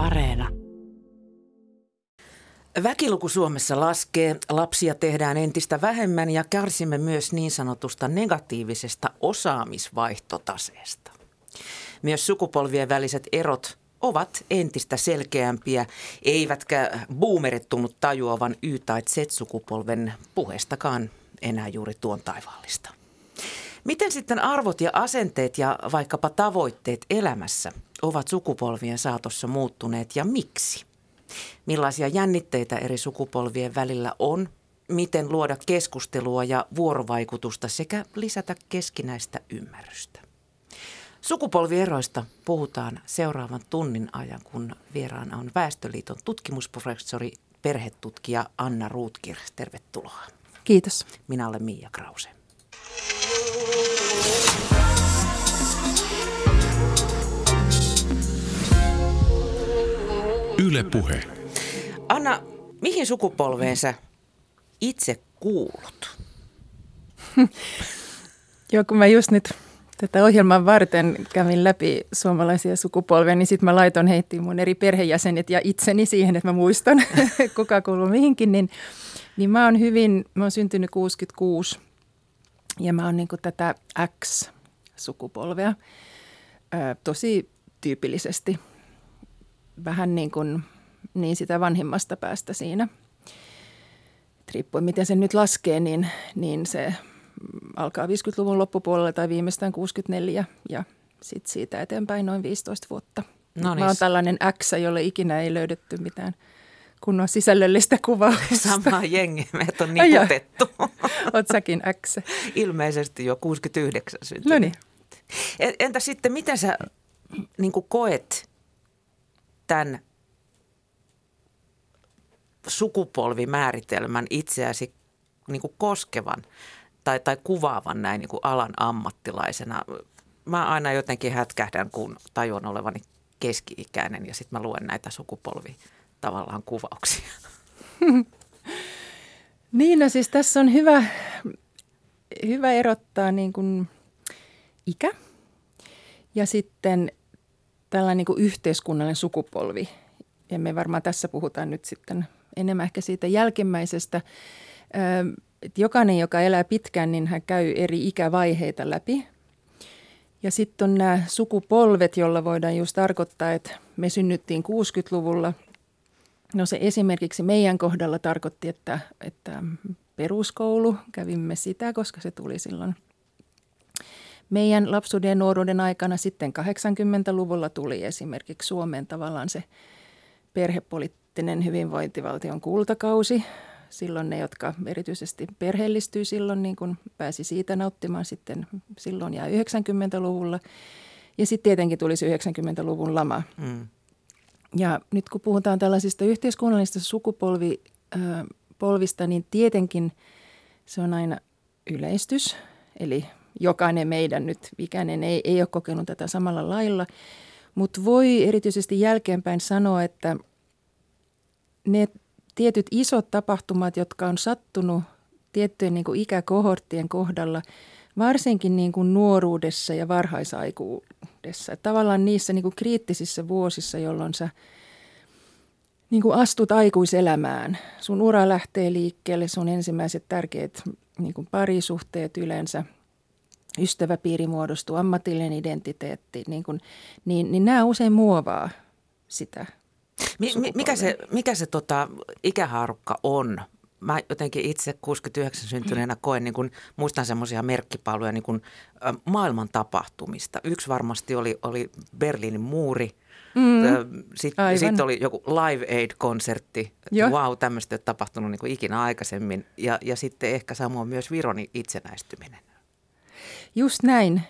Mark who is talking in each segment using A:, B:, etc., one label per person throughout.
A: Areena.
B: Väkiluku Suomessa laskee, lapsia tehdään entistä vähemmän ja kärsimme myös niin sanotusta negatiivisesta osaamisvaihtotaseesta. Myös sukupolvien väliset erot ovat entistä selkeämpiä, eivätkä boomerit tunnut tajuavan Y- tai Z-sukupolven puheestakaan enää juuri tuon taivaallista. Miten sitten arvot ja asenteet ja vaikkapa tavoitteet elämässä ovat sukupolvien saatossa muuttuneet ja miksi? Millaisia jännitteitä eri sukupolvien välillä on? Miten luoda keskustelua ja vuorovaikutusta sekä lisätä keskinäistä ymmärrystä? Sukupolvieroista puhutaan seuraavan tunnin ajan, kun vieraana on Väestöliiton tutkimusprofessori, perhetutkija Anna Ruutkir. Tervetuloa.
C: Kiitos.
B: Minä olen Mia Krause.
D: Yle Puhe.
B: Anna, mihin sukupolveen sä itse kuulut?
C: Joo, kun mä just nyt tätä ohjelman varten kävin läpi suomalaisia sukupolvia, niin sitten mä laiton heittiin mun eri perhejäsenet ja itseni siihen, että mä muistan, kuka kuuluu mihinkin. Niin, niin mä oon hyvin, mä oon syntynyt 66 ja mä oon niin tätä X-sukupolvea tosi tyypillisesti. Vähän niin kuin niin sitä vanhimmasta päästä siinä. Et riippuen miten se nyt laskee, niin, niin se alkaa 50-luvun loppupuolella tai viimeistään 64 ja sitten siitä eteenpäin noin 15 vuotta. No niin. Mä oon tällainen X, jolle ikinä ei löydetty mitään kunnon sisällöllistä kuvaa.
B: Sama jengi, meitä on niputettu.
C: Oot säkin X.
B: Ilmeisesti jo 69 syntynyt. No niin. Entä sitten, miten sä niin koet tämän sukupolvimääritelmän itseäsi niin kuin koskevan tai, tai kuvaavan näin niin kuin alan ammattilaisena. Mä aina jotenkin hätkähdän, kun tajuan olevani keski-ikäinen ja sitten mä luen näitä sukupolvi tavallaan kuvauksia.
C: niin, no siis tässä on hyvä, hyvä erottaa niin kuin ikä ja sitten tällainen niin kuin yhteiskunnallinen sukupolvi. Ja me varmaan tässä puhutaan nyt sitten enemmän ehkä siitä jälkimmäisestä. Että jokainen, joka elää pitkään, niin hän käy eri ikävaiheita läpi. Ja sitten on nämä sukupolvet, joilla voidaan just tarkoittaa, että me synnyttiin 60-luvulla. No se esimerkiksi meidän kohdalla tarkoitti, että, että peruskoulu, kävimme sitä, koska se tuli silloin meidän lapsuuden ja nuoruuden aikana. Sitten 80-luvulla tuli esimerkiksi Suomeen tavallaan se perhepoliittinen hyvinvointivaltion kultakausi. Silloin ne, jotka erityisesti perheellistyi silloin, niin kun pääsi siitä nauttimaan sitten silloin ja 90-luvulla. Ja sitten tietenkin tulisi 90-luvun lama. Mm. Ja nyt kun puhutaan tällaisista yhteiskunnallisista sukupolvista, niin tietenkin se on aina yleistys. Eli jokainen meidän nyt ikäinen ei, ei ole kokenut tätä samalla lailla – mutta voi erityisesti jälkeenpäin sanoa, että ne tietyt isot tapahtumat, jotka on sattunut tiettyjen niin kuin ikäkohorttien kohdalla, varsinkin niin kuin nuoruudessa ja varhaisaikuudessa. Että tavallaan niissä niin kuin kriittisissä vuosissa, jolloin sä niin kuin astut aikuiselämään. Sun ura lähtee liikkeelle, sun ensimmäiset tärkeät niin kuin parisuhteet yleensä – ystäväpiiri muodostuu, ammatillinen identiteetti, niin, kuin, niin, niin nämä usein muovaa sitä
B: mi, mikä se, mikä se tota, ikähaarukka on? Mä jotenkin itse 69 syntyneenä koen, niin kun, muistan semmoisia merkkipaaluja niin kun, ä, maailman tapahtumista. Yksi varmasti oli, oli Berliinin muuri. Mm, Sitten sit oli joku Live Aid-konsertti. Wow, tämmöistä ei ole tapahtunut niin ikinä aikaisemmin. Ja, ja sitten ehkä samoin myös Vironin itsenäistyminen.
C: Just näin.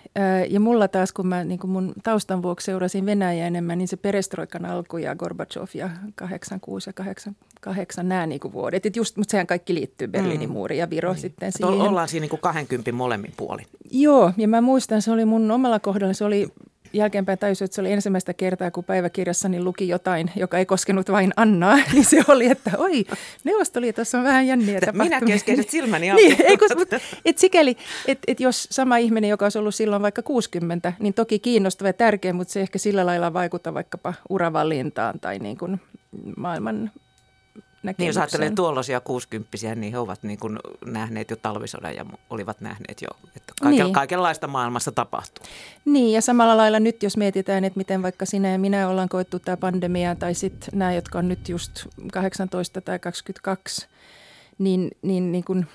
C: Ja mulla taas, kun mä niin kun mun taustan vuoksi seurasin Venäjää enemmän, niin se perestroikan alku ja Gorbachev ja 86 ja 88, nämä niin kuin vuodet. Et just, mutta sehän kaikki liittyy Berliinin mm. muuri ja Viro niin. sitten siihen.
B: Ollaan siinä niin kuin 20 molemmin puolin.
C: Joo, ja mä muistan, se oli mun omalla kohdalla, se oli jälkeenpäin tajusin, että se oli ensimmäistä kertaa, kun päiväkirjassani luki jotain, joka ei koskenut vain Annaa, niin se oli, että oi, Neuvostoliitossa on vähän jänniä tapahtumia.
B: Minä keskeiset silmäni
C: niin, ei, kun, mutta, et sikäli, että et jos sama ihminen, joka olisi ollut silloin vaikka 60, niin toki kiinnostava ja tärkeä, mutta se ehkä sillä lailla vaikuttaa vaikkapa uravalintaan tai niin kuin maailman
B: niin jos ajattelee tuollaisia kuusikymppisiä, niin he ovat niin kuin nähneet jo talvisodan ja olivat nähneet jo, että kaiken, niin. kaikenlaista maailmassa tapahtuu.
C: Niin ja samalla lailla nyt jos mietitään, että miten vaikka sinä ja minä ollaan koettu tämä pandemia tai sitten nämä, jotka on nyt just 18 tai 22, niin, niin, niin kuin –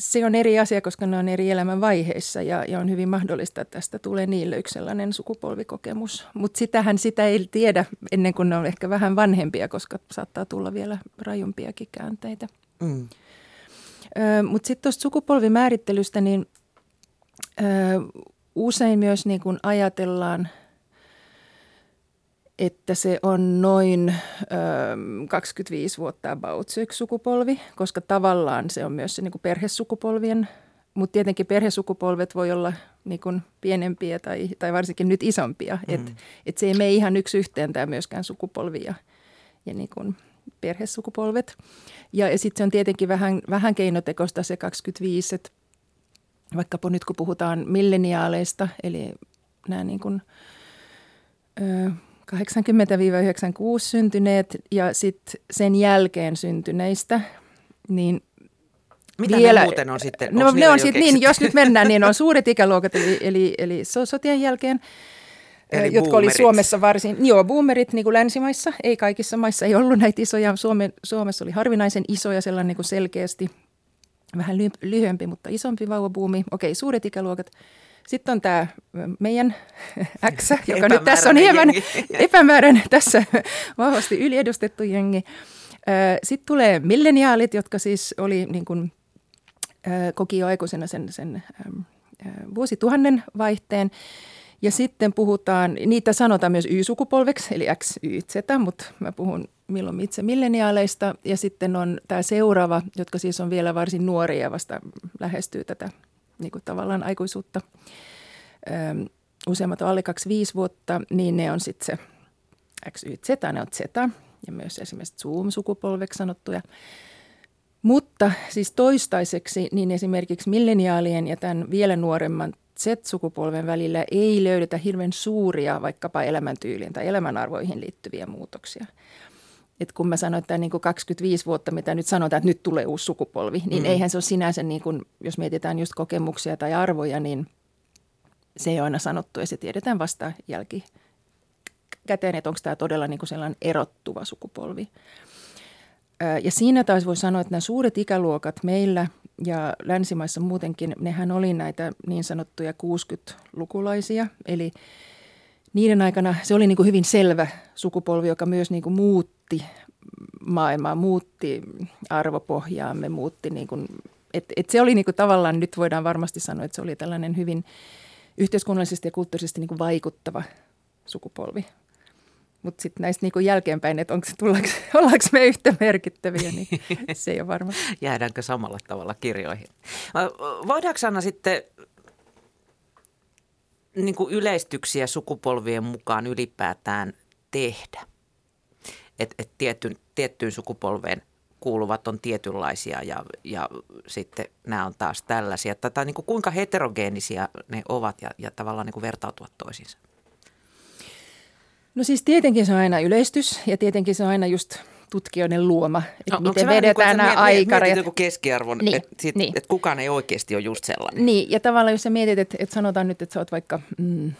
C: se on eri asia, koska ne on eri elämän vaiheissa ja, ja on hyvin mahdollista, että tästä tulee niille yksi sellainen sukupolvikokemus. Mutta sitähän sitä ei tiedä ennen kuin ne on ehkä vähän vanhempia, koska saattaa tulla vielä rajumpiakin käänteitä. Mm. Mutta sitten tuosta sukupolvimäärittelystä, niin ö, usein myös niin kun ajatellaan – että se on noin ö, 25 vuotta about se yksi sukupolvi, koska tavallaan se on myös se niin kuin perhesukupolvien, mutta tietenkin perhesukupolvet voi olla niin kuin pienempiä tai, tai varsinkin nyt isompia. Mm. Että et se ei mene ihan yksi yhteen tämä myöskään sukupolvi ja, ja niin kuin perhesukupolvet. Ja, ja sitten se on tietenkin vähän, vähän keinotekosta se 25, että vaikkapa nyt kun puhutaan milleniaaleista, eli nämä niin kuin, ö, 80-96 syntyneet ja sitten sen jälkeen syntyneistä, niin
B: mitä vielä, ne muuten on sitten?
C: No ne on sitten niin, jos nyt mennään, niin on suuret ikäluokat, eli, eli, eli sotien jälkeen, eli jotka boomerit. oli Suomessa varsin, joo, boomerit niin kuin länsimaissa, ei kaikissa maissa ei ollut näitä isoja, Suome, Suomessa oli harvinaisen isoja, sellainen niin kuin selkeästi vähän lyhyempi, mutta isompi vauvabuumi, okei, suuret ikäluokat – sitten on tämä meidän X, joka nyt tässä on hieman epämääräinen tässä vahvasti yliedustettu jengi. Sitten tulee milleniaalit, jotka siis oli niin kuin, koki jo aikuisena sen, sen vuosituhannen vaihteen. Ja sitten puhutaan, niitä sanotaan myös Y-sukupolveksi, eli X, Y, Z, mutta mä puhun milloin itse milleniaaleista. Ja sitten on tämä seuraava, jotka siis on vielä varsin nuoria ja vasta lähestyy tätä niin kuin tavallaan aikuisuutta. Ö, useammat on alle 25 vuotta, niin ne on sitten se X, Y, Z, ne on Z ja myös esimerkiksi Zoom-sukupolveksi sanottuja. Mutta siis toistaiseksi niin esimerkiksi milleniaalien ja tämän vielä nuoremman Z-sukupolven välillä ei löydetä hirveän suuria vaikkapa elämäntyyliin tai elämänarvoihin liittyviä muutoksia – et kun mä sanoin, että niin kuin 25 vuotta, mitä nyt sanotaan, että nyt tulee uusi sukupolvi, niin mm. eihän se ole sinänsä, niin kuin, jos mietitään just kokemuksia tai arvoja, niin se ei ole aina sanottu ja se tiedetään vasta jälki käteen, että onko tämä todella niin kuin sellainen erottuva sukupolvi. Ja siinä taas voi sanoa, että nämä suuret ikäluokat meillä ja länsimaissa muutenkin, nehän oli näitä niin sanottuja 60-lukulaisia, eli – niiden aikana se oli niin kuin hyvin selvä sukupolvi, joka myös niin kuin muutti maailmaa, muutti arvopohjaamme, muutti niin kuin, et, et se oli niin kuin tavallaan, nyt voidaan varmasti sanoa, että se oli tällainen hyvin yhteiskunnallisesti ja kulttuurisesti niin kuin vaikuttava sukupolvi. Mutta sitten näistä niinku jälkeenpäin, että ollaanko me yhtä merkittäviä, niin se ei ole varma.
B: Jäädäänkö samalla tavalla kirjoihin? Voidaanko Anna sitten niin kuin yleistyksiä sukupolvien mukaan ylipäätään tehdä. Että et tiettyyn, tiettyyn sukupolveen kuuluvat on tietynlaisia ja, ja sitten nämä on taas tällaisia. Tai niin kuin kuinka heterogeenisia ne ovat ja, ja tavallaan niin kuin vertautua toisiinsa.
C: No siis tietenkin se on aina yleistys ja tietenkin se on aina just – tutkijoiden luoma, että no, miten vedetään niin, nämä aikarajat.
B: Mietit keskiarvon, niin, että niin. et kukaan ei oikeasti ole just sellainen.
C: Niin, ja tavallaan jos sä mietit, että, että sanotaan nyt, että sä oot vaikka, mm,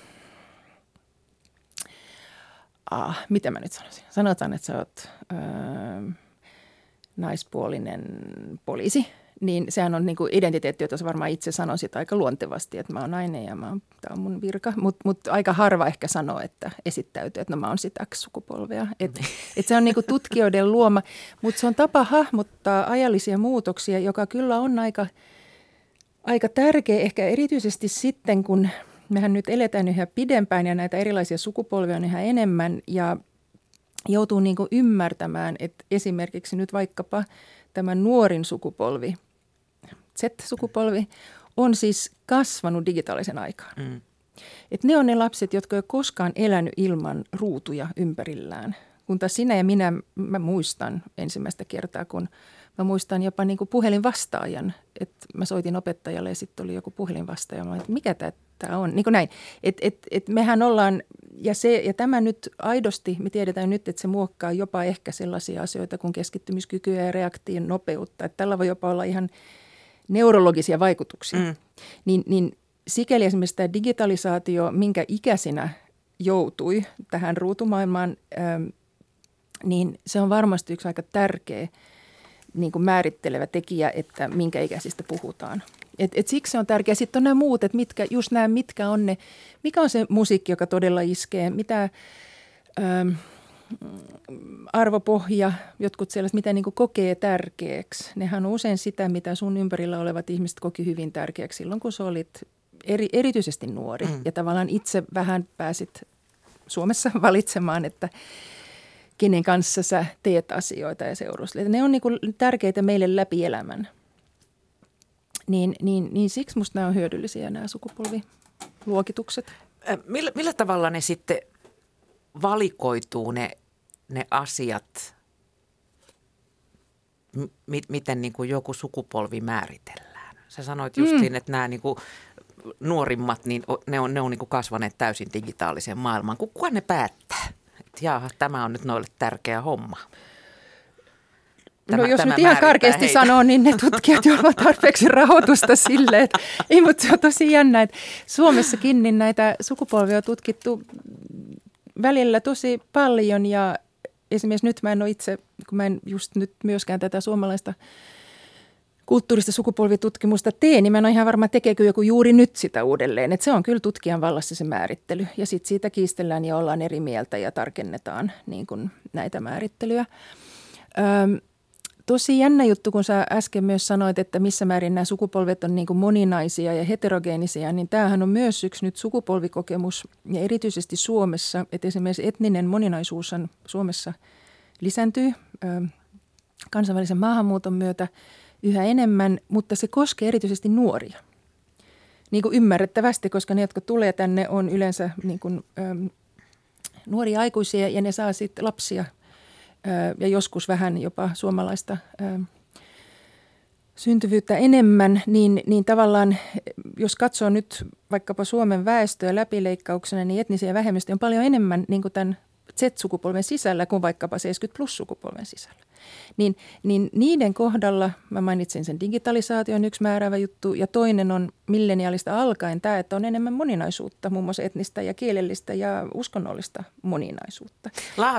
C: ah, mitä mä nyt sanoisin, sanotaan, että sä oot äh, naispuolinen poliisi – niin sehän on niin kuin identiteetti, jota varmaan itse sanoisit aika luontevasti, että mä oon nainen ja mä oon, tämä on mun virka. Mutta mut aika harva ehkä sanoo, että esittäytyy, että no mä oon sitä X-sukupolvea. Et, niin. et se on niin kuin tutkijoiden luoma, mutta se on tapa hahmottaa ajallisia muutoksia, joka kyllä on aika, aika tärkeä ehkä erityisesti sitten, kun mehän nyt eletään yhä pidempään ja näitä erilaisia sukupolvia on yhä enemmän ja joutuu niin kuin ymmärtämään, että esimerkiksi nyt vaikkapa tämä nuorin sukupolvi – Z-sukupolvi on siis kasvanut digitaalisen aikaan. Mm. Et ne on ne lapset, jotka ei ole koskaan elänyt ilman ruutuja ympärillään. Kun taas sinä ja minä, mä muistan ensimmäistä kertaa, kun mä muistan jopa niin kuin puhelinvastaajan. Että mä soitin opettajalle ja sitten oli joku puhelinvastaaja. Mä olin, että mikä tämä on? Niin kuin näin. Et, et, et mehän ollaan, ja, se, ja tämä nyt aidosti, me tiedetään nyt, että se muokkaa jopa ehkä sellaisia asioita kuin keskittymiskykyä ja reaktion nopeutta. Että tällä voi jopa olla ihan neurologisia vaikutuksia. Mm. Niin, niin sikäli esimerkiksi tämä digitalisaatio, minkä ikäisinä joutui tähän ruutumaailmaan, ähm, niin se on varmasti yksi aika tärkeä niin kuin määrittelevä tekijä, että minkä ikäisistä puhutaan. Et, et siksi se on tärkeää. Sitten on nämä muut, että mitkä, just nämä, mitkä on ne, mikä on se musiikki, joka todella iskee, mitä ähm, arvopohja, jotkut sellaiset, mitä niin kokee tärkeäksi. Nehän on usein sitä, mitä sun ympärillä olevat ihmiset koki hyvin tärkeäksi silloin, kun sä olit eri, erityisesti nuori. Mm. Ja tavallaan itse vähän pääsit Suomessa valitsemaan, että kenen kanssa sä teet asioita ja seurustelet. Ne on niin kuin tärkeitä meille läpi elämän. Niin, niin, niin siksi musta nämä on hyödyllisiä nämä sukupolviluokitukset.
B: Millä, millä tavalla ne sitten valikoituu ne, ne asiat, m- miten niin kuin joku sukupolvi määritellään? Sä sanoit justiin, mm. että nämä niin kuin nuorimmat, niin ne on, ne on niin kuin kasvaneet täysin digitaaliseen maailmaan. Kuka ne päättää? Että jaha, tämä on nyt noille tärkeä homma.
C: Tämä, no jos tämä nyt ihan karkeasti heitä. sanoo, niin ne tutkijat ovat tarpeeksi rahoitusta sille, että ei, mutta se on tosi jännä, että Suomessakin niin näitä sukupolvia on tutkittu välillä tosi paljon ja esimerkiksi nyt mä en ole itse, kun mä en just nyt myöskään tätä suomalaista kulttuurista sukupolvitutkimusta tee, niin mä en ole ihan varma, tekeekö joku juuri nyt sitä uudelleen. Että se on kyllä tutkijan vallassa se määrittely. Ja sitten siitä kiistellään ja ollaan eri mieltä ja tarkennetaan niin kuin näitä määrittelyjä. Öm, tosi jännä juttu, kun sä äsken myös sanoit, että missä määrin nämä sukupolvet on niin moninaisia ja heterogeenisia, niin tämähän on myös yksi nyt sukupolvikokemus ja erityisesti Suomessa, että esimerkiksi etninen moninaisuus on Suomessa lisääntyy kansainvälisen maahanmuuton myötä – yhä enemmän, mutta se koskee erityisesti nuoria. Niin kuin ymmärrettävästi, koska ne, jotka tulee tänne, on yleensä niin kuin, ähm, nuoria aikuisia ja ne saa sitten lapsia äh, ja joskus vähän jopa suomalaista äh, syntyvyyttä enemmän, niin, niin tavallaan jos katsoo nyt vaikkapa Suomen väestöä läpileikkauksena, niin etnisiä vähemmistöjä on paljon enemmän niin kuin tämän Z-sukupolven sisällä kuin vaikkapa 70 plus sukupolven sisällä. Niin, niin niiden kohdalla, mä mainitsin sen digitalisaation yksi määräävä juttu, ja toinen on milleniaalista alkaen tämä, että on enemmän moninaisuutta, muun muassa etnistä ja kielellistä ja uskonnollista moninaisuutta.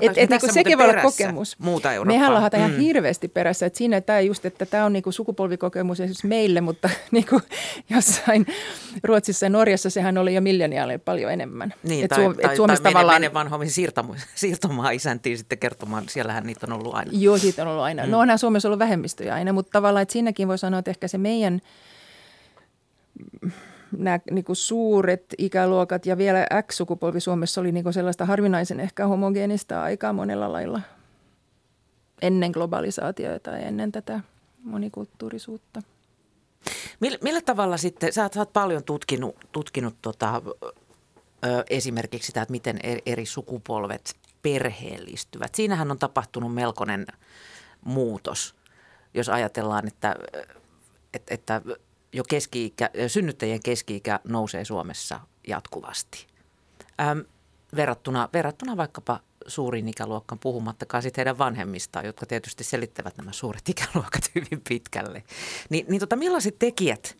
B: Et, et, niin sekin voi olla kokemus. Muuta Eurooppaa.
C: Mehän lahataan mm. ihan hirveästi perässä, että siinä tämä just, että tämä on niinku sukupolvikokemus esimerkiksi meille, mutta niinku jossain Ruotsissa ja Norjassa sehän oli jo milleniaaleja paljon enemmän.
B: Niin, et tai, Suom- tai, tai tavallaan... mene vanhoihin siirtomaa isäntiin sitten kertomaan, siellähän niitä on ollut aina.
C: Joo, siitä on ollut aina. Mm. No onhan Suomessa ollut vähemmistöjä aina, mutta tavallaan, että siinäkin voi sanoa, että ehkä se meidän nämä niin kuin suuret ikäluokat ja vielä X-sukupolvi Suomessa oli niin kuin sellaista harvinaisen ehkä homogeenista aikaa monella lailla ennen globalisaatiota ja ennen tätä monikulttuurisuutta.
B: Millä, millä tavalla sitten, sä sä oot paljon tutkinut, tutkinut tota, ö, esimerkiksi sitä, että miten eri sukupolvet perheellistyvät. Siinähän on tapahtunut melkoinen muutos, jos ajatellaan, että, että, että jo keski-ikä, synnyttäjien keski-ikä nousee Suomessa jatkuvasti. Ähm, verrattuna, verrattuna vaikkapa suuriin ikäluokkaan, puhumattakaan sitten heidän vanhemmistaan, jotka tietysti selittävät nämä suuret ikäluokat hyvin pitkälle. Ni, niin tota, millaiset tekijät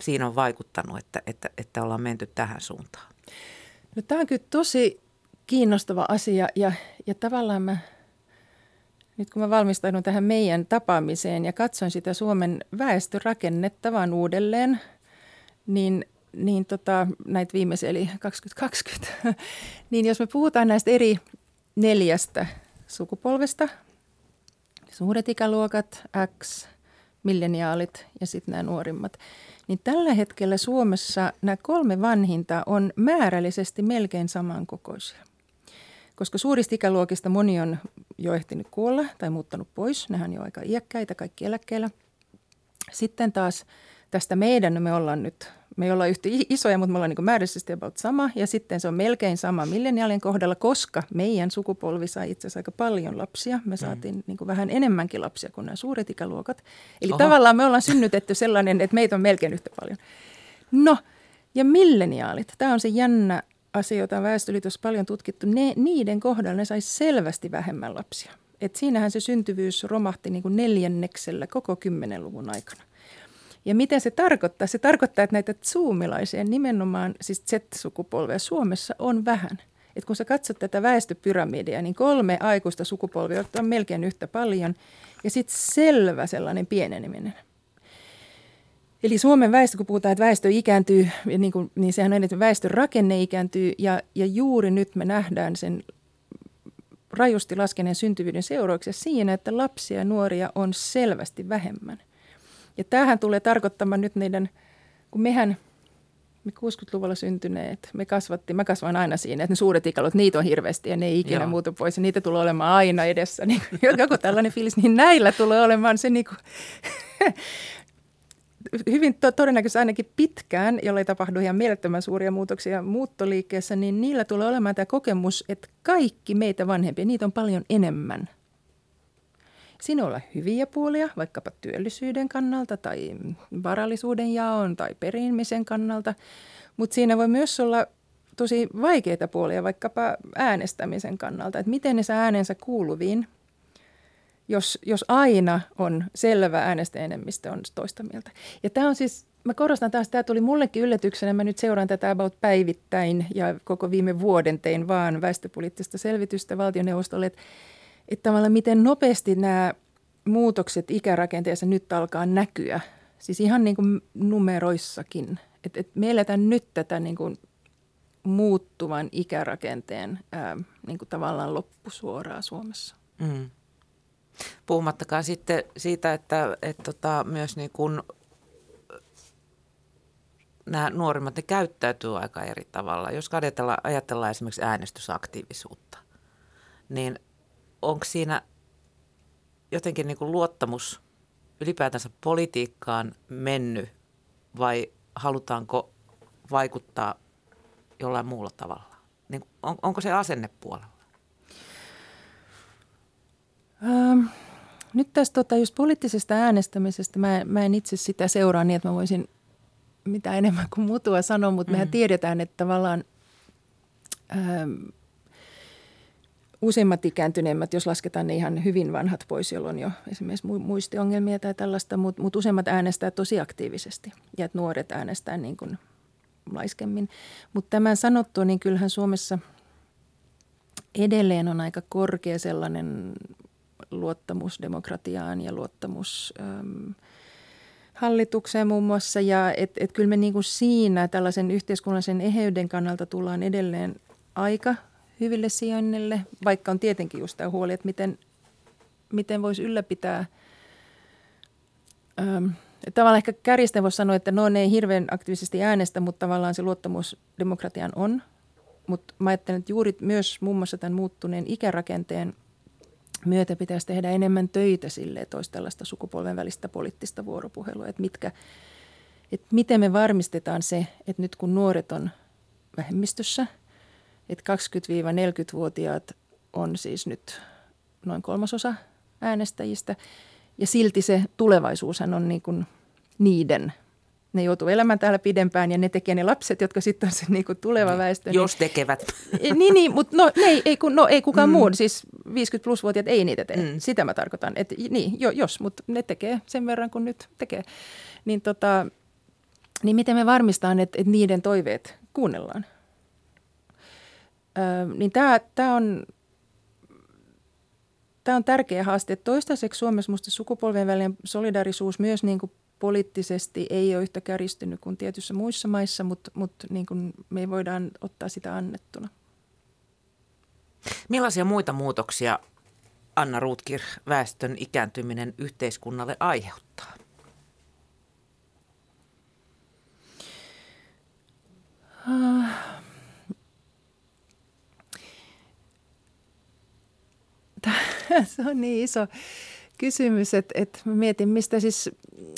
B: siinä on vaikuttanut, että, että, että ollaan menty tähän suuntaan?
C: No, tämä on kyllä tosi kiinnostava asia ja, ja tavallaan mä, nyt kun mä valmistaudun tähän meidän tapaamiseen ja katson sitä Suomen väestörakennetta vaan uudelleen, niin, niin tota, näitä viimeisiä eli 2020, niin jos me puhutaan näistä eri neljästä sukupolvesta, suuret ikäluokat, X, milleniaalit ja sitten nämä nuorimmat, niin tällä hetkellä Suomessa nämä kolme vanhinta on määrällisesti melkein samankokoisia koska suurista ikäluokista moni on jo ehtinyt kuolla tai muuttanut pois. Nehän on jo aika iäkkäitä, kaikki eläkkeellä. Sitten taas tästä meidän, me ollaan nyt Me ei olla yhtä isoja, mutta me ollaan niin määrällisesti about sama. Ja sitten se on melkein sama milleniaalien kohdalla, koska meidän sukupolvi sai itse asiassa aika paljon lapsia. Me mm. saatiin mm. niin kuin vähän enemmänkin lapsia kuin nämä suuret ikäluokat. Eli Oho. tavallaan me ollaan synnytetty sellainen, että meitä on melkein yhtä paljon. No, ja milleniaalit. Tämä on se jännä asia, jota on Väestöliitossa paljon tutkittu. Ne, niiden kohdalla ne sai selvästi vähemmän lapsia. Et siinähän se syntyvyys romahti niin kuin neljänneksellä koko kymmenen luvun aikana. Ja miten se tarkoittaa? Se tarkoittaa, että näitä zoomilaisia, nimenomaan siis Z-sukupolvea Suomessa on vähän. Et kun sä katsot tätä väestöpyramidia, niin kolme aikuista sukupolvia on melkein yhtä paljon ja sitten selvä sellainen pieneneminen. Eli Suomen väestö, kun puhutaan, että väestö ikääntyy, niin, kuin, niin sehän on että väestön rakenne ikääntyy ja, ja juuri nyt me nähdään sen rajusti laskeneen syntyvyyden seurauksessa siinä, että lapsia ja nuoria on selvästi vähemmän – ja tämähän tulee tarkoittamaan nyt meidän, kun mehän, me 60-luvulla syntyneet, me kasvattiin, mä kasvan aina siinä, että ne suuret ikäluot, niitä on hirveästi ja ne ei ikinä Joo. muutu pois ja niitä tulee olemaan aina edessä. Niin, joku tällainen fiilis, niin näillä tulee olemaan se niin kuin, hyvin to- todennäköisesti ainakin pitkään, jollei tapahdu ihan mielettömän suuria muutoksia muuttoliikkeessä, niin niillä tulee olemaan tämä kokemus, että kaikki meitä vanhempia, niitä on paljon enemmän – Siinä olla hyviä puolia, vaikkapa työllisyyden kannalta tai varallisuuden jaon tai perimisen kannalta, mutta siinä voi myös olla tosi vaikeita puolia vaikkapa äänestämisen kannalta, että miten ne saa äänensä kuuluviin, jos, jos aina on selvä äänestäjänemmistö on toista mieltä. Ja tämä on siis, mä korostan taas, tämä tuli mullekin yllätyksenä, mä nyt seuraan tätä about päivittäin ja koko viime vuoden tein vaan väestöpoliittista selvitystä valtioneuvostolle, että että tavallaan miten nopeasti nämä muutokset ikärakenteessa nyt alkaa näkyä. Siis ihan niin kuin numeroissakin. Että et me eletään nyt tätä niin kuin muuttuvan ikärakenteen ää, niin kuin tavallaan loppusuoraa Suomessa. Mm.
B: Puhumattakaan sitten siitä, että, että tota, myös niin kuin nämä nuorimmat ne käyttäytyy aika eri tavalla. Jos ajatellaan, ajatellaan esimerkiksi äänestysaktiivisuutta, niin onko siinä jotenkin niin kuin luottamus ylipäätänsä politiikkaan mennyt vai halutaanko vaikuttaa jollain muulla tavalla? Niin on, onko se asennepuolella?
C: Ähm, nyt tästä tota, just poliittisesta äänestämisestä, mä, mä en itse sitä seuraa niin, että mä voisin mitä enemmän kuin mutua sanoa, mutta mm. mehän tiedetään, että tavallaan ähm, useimmat ikääntyneemmät, jos lasketaan ne ihan hyvin vanhat pois, jolloin jo esimerkiksi muistiongelmia tai tällaista, mutta mut useimmat äänestää tosi aktiivisesti ja että nuoret äänestää niin kuin laiskemmin. Mutta tämän sanottua, niin kyllähän Suomessa edelleen on aika korkea sellainen luottamus demokratiaan ja luottamus äm, hallitukseen muun muassa. Ja että et kyllä me niin kuin siinä tällaisen yhteiskunnallisen eheyden kannalta tullaan edelleen aika hyville sijoinnille, vaikka on tietenkin just tämä huoli, että miten, miten voisi ylläpitää ähm, Tavallaan ehkä kärjistä voisi sanoa, että no ne ei hirveän aktiivisesti äänestä, mutta tavallaan se luottamus demokratian on. Mutta mä ajattelen, että juuri myös muun muassa tämän muuttuneen ikärakenteen myötä pitäisi tehdä enemmän töitä sille, että olisi tällaista sukupolven välistä poliittista vuoropuhelua. Että, mitkä, että miten me varmistetaan se, että nyt kun nuoret on vähemmistössä – että 20-40-vuotiaat on siis nyt noin kolmasosa äänestäjistä. Ja silti se tulevaisuushan on niin kuin niiden. Ne joutuu elämään täällä pidempään ja ne tekee ne lapset, jotka sitten on se niin kuin tuleva niin, väestö.
B: Jos niin, tekevät.
C: Niin, niin mutta no, ne ei, ei, kun, no, ei kukaan mm. muu. Siis 50 plus-vuotiaat ei niitä tee. Mm. Sitä mä tarkoitan. Et, niin, jo, jos, mutta ne tekee sen verran kuin nyt tekee. Niin, tota, niin miten me varmistaan, että, että niiden toiveet kuunnellaan? niin tämä, on Tämä on tärkeä haaste. Toistaiseksi Suomessa minusta sukupolven välinen solidarisuus myös niin kuin poliittisesti ei ole yhtä kärjistynyt kuin tietyissä muissa maissa, mutta, mutta niin kuin me voidaan ottaa sitä annettuna.
B: Millaisia muita muutoksia Anna Ruutkir väestön ikääntyminen yhteiskunnalle aiheuttaa?
C: Uh, se on niin iso kysymys, että, että mietin, mistä siis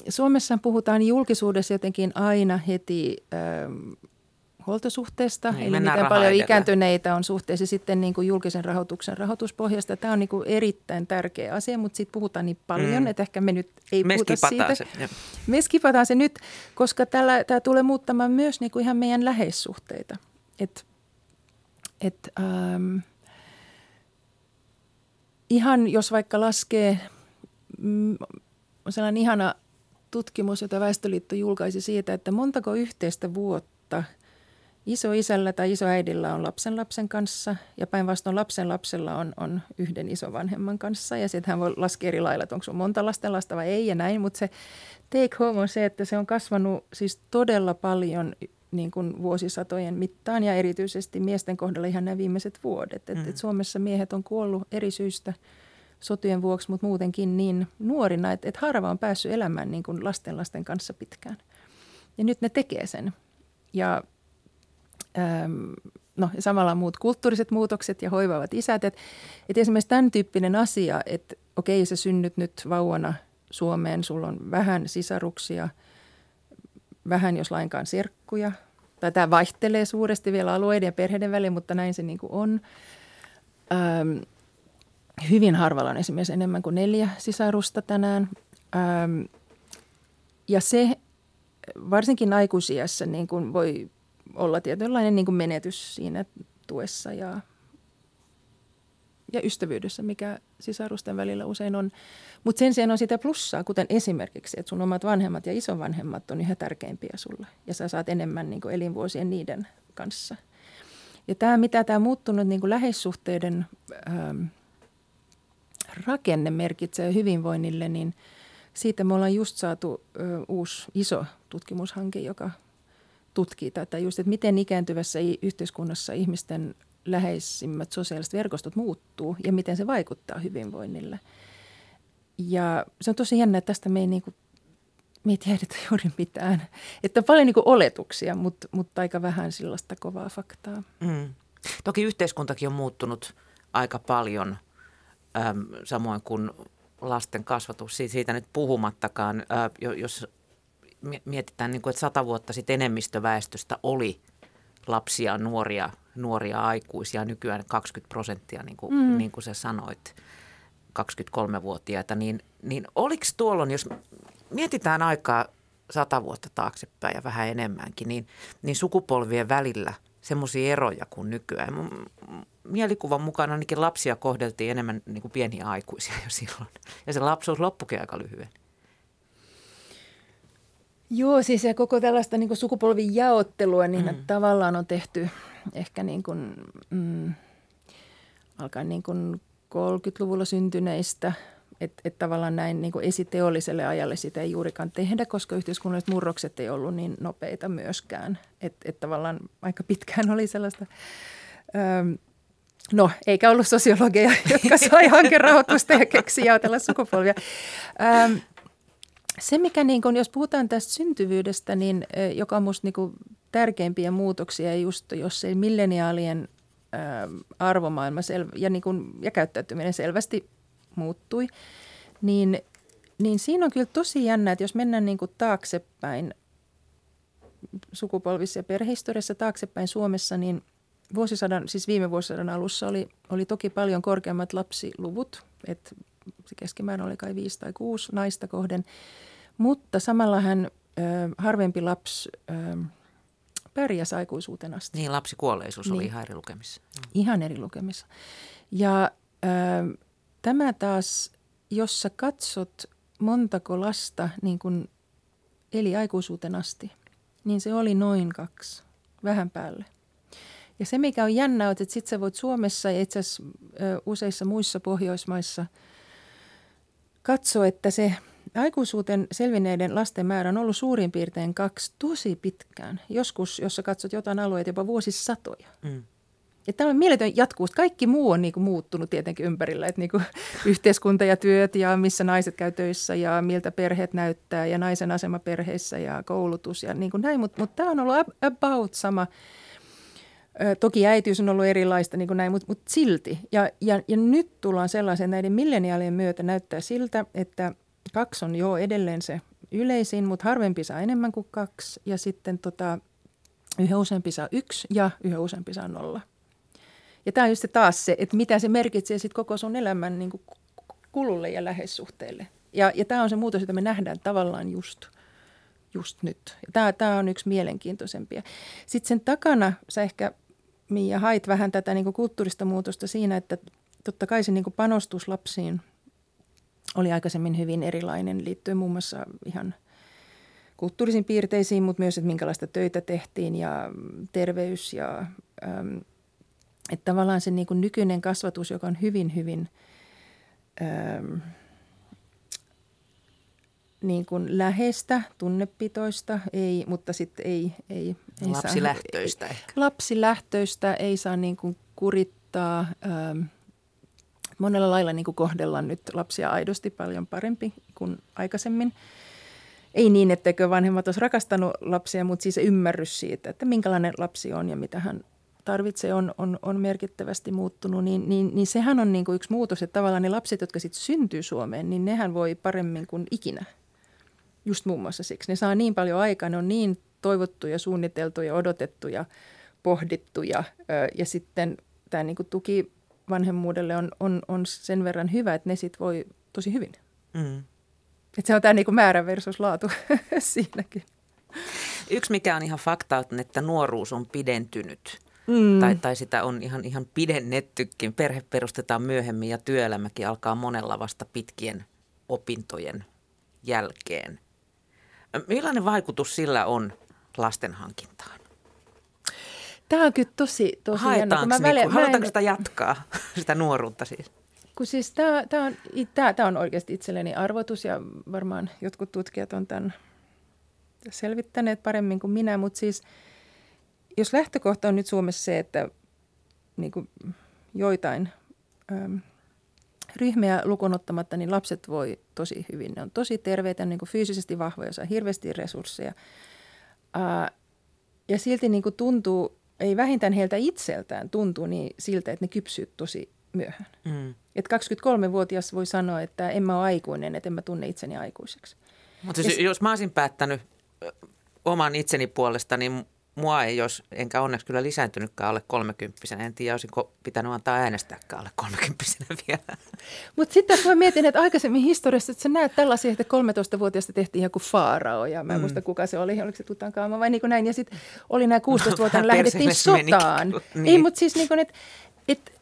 C: Suomessa puhutaan julkisuudessa jotenkin aina heti ähm, huoltosuhteesta, niin, eli miten paljon edellä. ikääntyneitä on suhteessa sitten niin kuin julkisen rahoituksen rahoituspohjasta. Tämä on niin kuin erittäin tärkeä asia, mutta siitä puhutaan niin paljon, mm. että ehkä me nyt ei me puhuta siitä. Se, me skipataan se nyt, koska tällä, tämä tulee muuttamaan myös niin kuin ihan meidän läheissuhteita. Et, et, ähm, ihan jos vaikka laskee, mm, on sellainen ihana tutkimus, jota Väestöliitto julkaisi siitä, että montako yhteistä vuotta – isoisällä tai isoäidillä on lapsen lapsen kanssa ja päinvastoin lapsen lapsella on, on yhden isovanhemman kanssa. Ja sitten hän voi laskea eri lailla, että onko sun monta lasten lasta vai ei ja näin. Mutta se take home on se, että se on kasvanut siis todella paljon niin kuin vuosisatojen mittaan ja erityisesti miesten kohdalla ihan nämä viimeiset vuodet. Et, mm. et Suomessa miehet on kuollut eri syistä sotien vuoksi, mutta muutenkin niin nuorina, että et harva on päässyt elämään niin kuin lasten lasten kanssa pitkään. Ja nyt ne tekee sen. Ja no samalla muut kulttuuriset muutokset ja hoivaavat isät. Että et esimerkiksi tämän tyyppinen asia, että okei sä synnyt nyt vauvana Suomeen, sulla on vähän sisaruksia, vähän jos lainkaan serkkuja. Tai tämä vaihtelee suuresti vielä alueiden ja perheiden välillä, mutta näin se niin kuin on. Öm, hyvin harvalla on esimerkiksi enemmän kuin neljä sisarusta tänään. Öm, ja se varsinkin aikuisiässä niin kuin voi olla tietynlainen niin kuin menetys siinä tuessa ja, ja ystävyydessä, mikä sisarusten välillä usein on. Mutta sen sijaan on sitä plussaa, kuten esimerkiksi, että sun omat vanhemmat ja isovanhemmat on yhä tärkeimpiä sulle. Ja sä saat enemmän niin kuin elinvuosien niiden kanssa. Ja tämä, mitä tämä muuttunut niin kuin läheissuhteiden ähm, rakenne merkitsee hyvinvoinnille, niin siitä me ollaan just saatu ö, uusi iso tutkimushanke, joka tutkii tätä just, että miten ikääntyvässä yhteiskunnassa ihmisten läheisimmät sosiaaliset verkostot muuttuu ja miten se vaikuttaa hyvinvoinnille. Ja se on tosi jännä, että tästä me ei, niin kuin, me ei tiedetä juuri mitään. Että on paljon niin oletuksia, mutta, mutta aika vähän sellaista kovaa faktaa. Mm.
B: Toki yhteiskuntakin on muuttunut aika paljon, äm, samoin kuin lasten kasvatus, siitä nyt puhumattakaan, äh, jos mietitään, niin kuin, että sata vuotta sitten enemmistöväestöstä oli lapsia, nuoria, nuoria aikuisia, nykyään 20 prosenttia, niin kuin, mm. niin kuin sä sanoit, 23-vuotiaita, niin, niin oliko tuolloin, jos mietitään aikaa sata vuotta taaksepäin ja vähän enemmänkin, niin, niin sukupolvien välillä semmoisia eroja kuin nykyään. Mun mielikuvan mukaan ainakin lapsia kohdeltiin enemmän niin kuin pieniä aikuisia jo silloin. Ja se lapsuus loppukin aika lyhyen.
C: Joo, siis ja koko tällaista niin sukupolvin jaottelua, niin mm. tavallaan on tehty ehkä niin kuin, mm, alkaen niin kuin 30-luvulla syntyneistä, että et tavallaan näin niin esiteolliselle ajalle sitä ei juurikaan tehdä, koska yhteiskunnalliset murrokset ei ollut niin nopeita myöskään. Että et tavallaan aika pitkään oli sellaista... Öö, No, eikä ollut sosiologeja, jotka sai hankerahoitusta ja keksi jaotella sukupolvia. Ähm, se, mikä niin kun, jos puhutaan tästä syntyvyydestä, niin joka on minusta niin tärkeimpiä muutoksia, just jos se milleniaalien ä, arvomaailma sel- ja, niin kun, ja käyttäytyminen selvästi muuttui, niin, niin siinä on kyllä tosi jännä, että jos mennään niin taaksepäin sukupolvissa ja perhehistoriassa taaksepäin Suomessa, niin vuosisadan, siis viime vuosisadan alussa oli, oli toki paljon korkeammat lapsiluvut, että se keskimäärin oli kai viisi tai kuusi naista kohden. Mutta samalla hän ö, harvempi lapsi ö, pärjäsi aikuisuuteen asti.
B: Niin, lapsikuolleisuus niin. oli ihan eri lukemissa.
C: Ihan eri lukemissa. Ja ö, tämä taas, jos sä katsot montako lasta niin kun eli aikuisuuteen asti, niin se oli noin kaksi, vähän päälle. Ja se, mikä on jännä, on, että sitten sä voit Suomessa ja itse asiassa useissa muissa Pohjoismaissa – katsoo, että se aikuisuuteen selvinneiden lasten määrä on ollut suurin piirtein kaksi tosi pitkään. Joskus, jos sä katsot jotain alueita, jopa vuosisatoja. Mm. Ja tämä on mieletön jatkuvuus. Kaikki muu on niinku muuttunut tietenkin ympärillä. Että niinku yhteiskunta ja työt ja missä naiset käy töissä ja miltä perheet näyttää ja naisen asema perheissä ja koulutus ja niin kuin näin. Mutta mut tämä on ollut about sama Toki äitiys on ollut erilaista niin kuin näin, mutta, mutta silti. Ja, ja, ja nyt tullaan sellaisen näiden milleniaalien myötä näyttää siltä, että kaksi on jo edelleen se yleisin, mutta harvempi saa enemmän kuin kaksi. Ja sitten tota, yhä useampi saa yksi ja yhä useampi saa nolla. Ja tämä on just se taas se, että mitä se merkitsee sitten koko sun elämän niin kuin kululle ja läheissuhteelle. Ja, ja tämä on se muutos, jota me nähdään tavallaan just, just nyt. Tämä, tämä on yksi mielenkiintoisempia. Sitten sen takana sä ehkä, Mia, hait vähän tätä niin kuin kulttuurista muutosta siinä, että totta kai se niin kuin panostus lapsiin oli aikaisemmin hyvin erilainen liittyen muun muassa ihan kulttuurisiin piirteisiin, mutta myös, että minkälaista töitä tehtiin ja terveys ja äm, että tavallaan se niin kuin nykyinen kasvatus, joka on hyvin, hyvin äm, niin kuin läheistä, tunnepitoista, ei, mutta sitten ei, ei,
B: ei Lapsilähtöistä saa, ehkä.
C: Lapsilähtöistä ei saa niin kuin kurittaa. Ähm, monella lailla niin kuin kohdellaan nyt lapsia aidosti paljon parempi kuin aikaisemmin. Ei niin, etteikö vanhemmat olisi rakastanut lapsia, mutta siis ymmärrys siitä, että minkälainen lapsi on ja mitä hän tarvitsee, on, on, on merkittävästi muuttunut, niin, niin, niin sehän on niin kuin yksi muutos, että tavallaan ne lapset, jotka sitten syntyy Suomeen, niin nehän voi paremmin kuin ikinä. Just muun muassa siksi. Ne saa niin paljon aikaa, ne on niin toivottuja, suunniteltuja, odotettuja, pohdittuja ja sitten tämä niin kuin tuki vanhemmuudelle on, on, on sen verran hyvä, että ne sitten voi tosi hyvin. Mm. Että se on tämä niin kuin määrä versus laatu siinäkin.
B: Yksi mikä on ihan fakta, on, että nuoruus on pidentynyt. Mm. Tai, tai sitä on ihan, ihan pidennettykin. Perhe perustetaan myöhemmin ja työelämäkin alkaa monella vasta pitkien opintojen jälkeen. Millainen vaikutus sillä on lasten hankintaan?
C: Tämä on kyllä tosi, tosi
B: Haetaanko, jännä. Niin, halutaanko en... sitä jatkaa, sitä nuoruutta siis?
C: Kun siis tämä, tämä, on, tämä, tämä on oikeasti itselleni arvotus ja varmaan jotkut tutkijat on tämän selvittäneet paremmin kuin minä, mutta siis jos lähtökohta on nyt Suomessa se, että niin kuin joitain äm, ryhmiä lukunottamatta, niin lapset voi tosi hyvin. Ne on tosi terveitä, niin kuin fyysisesti vahvoja, saa hirveästi resursseja. Ää, ja silti niin kuin tuntuu, ei vähintään heiltä itseltään tuntuu niin siltä, että ne kypsyy tosi myöhään. Mm. Että 23-vuotias voi sanoa, että en mä ole aikuinen, että en mä tunne itseni aikuiseksi.
B: Mutta siis, jos mä olisin päättänyt oman itseni puolesta, niin mua ei jos, enkä onneksi kyllä lisääntynytkään alle kolmekymppisenä. En tiedä, olisinko pitänyt antaa äänestääkään alle kolmekymppisenä vielä.
C: Mutta sitten mä mietin, että aikaisemmin historiassa, että sä näet tällaisia, että 13-vuotiaasta tehtiin joku faarao ja mä en mm. muista kuka se oli, oliko se Tutankaama vai niin kuin näin. Ja sitten oli nämä 16-vuotiaana lähdettiin sotaan. Niin. Ei, mutta siis niin kuin, että et,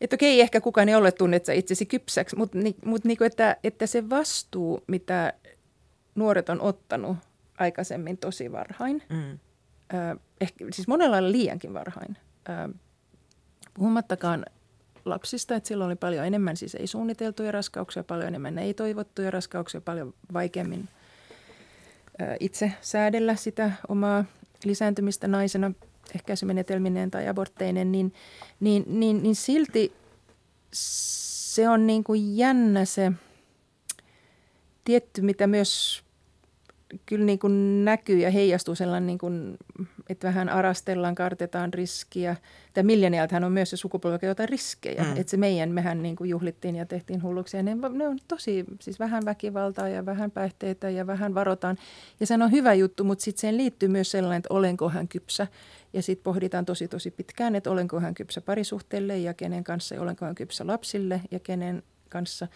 C: että okei, ehkä kukaan ei ole tunnet sä itsesi kypsäksi, mutta, mutta niin kuin, että, että se vastuu, mitä nuoret on ottanut aikaisemmin tosi varhain. Mm. ehkä, siis monella lailla liiankin varhain. puhumattakaan lapsista, että silloin oli paljon enemmän siis ei-suunniteltuja raskauksia, paljon enemmän ei-toivottuja raskauksia, paljon vaikeammin itse säädellä sitä omaa lisääntymistä naisena ehkäisymenetelmineen tai abortteineen, niin, niin, niin, niin silti se on niin kuin jännä se tietty, mitä myös kyllä niin kuin näkyy ja heijastuu sellainen, niin kuin, että vähän arastellaan, kartetaan riskiä. Tämä milleniaaltahan on myös se sukupolvi, joka jotain riskejä. Mm. Että se meidän, mehän niin kuin juhlittiin ja tehtiin hulluksi. Ja ne, ne on tosi, siis vähän väkivaltaa ja vähän päihteitä ja vähän varotaan. Ja se on hyvä juttu, mutta sitten siihen liittyy myös sellainen, että olenko hän kypsä. Ja sitten pohditaan tosi tosi pitkään, että olenko hän kypsä parisuhteelle ja kenen kanssa ja olenko hän kypsä lapsille ja kenen kanssa.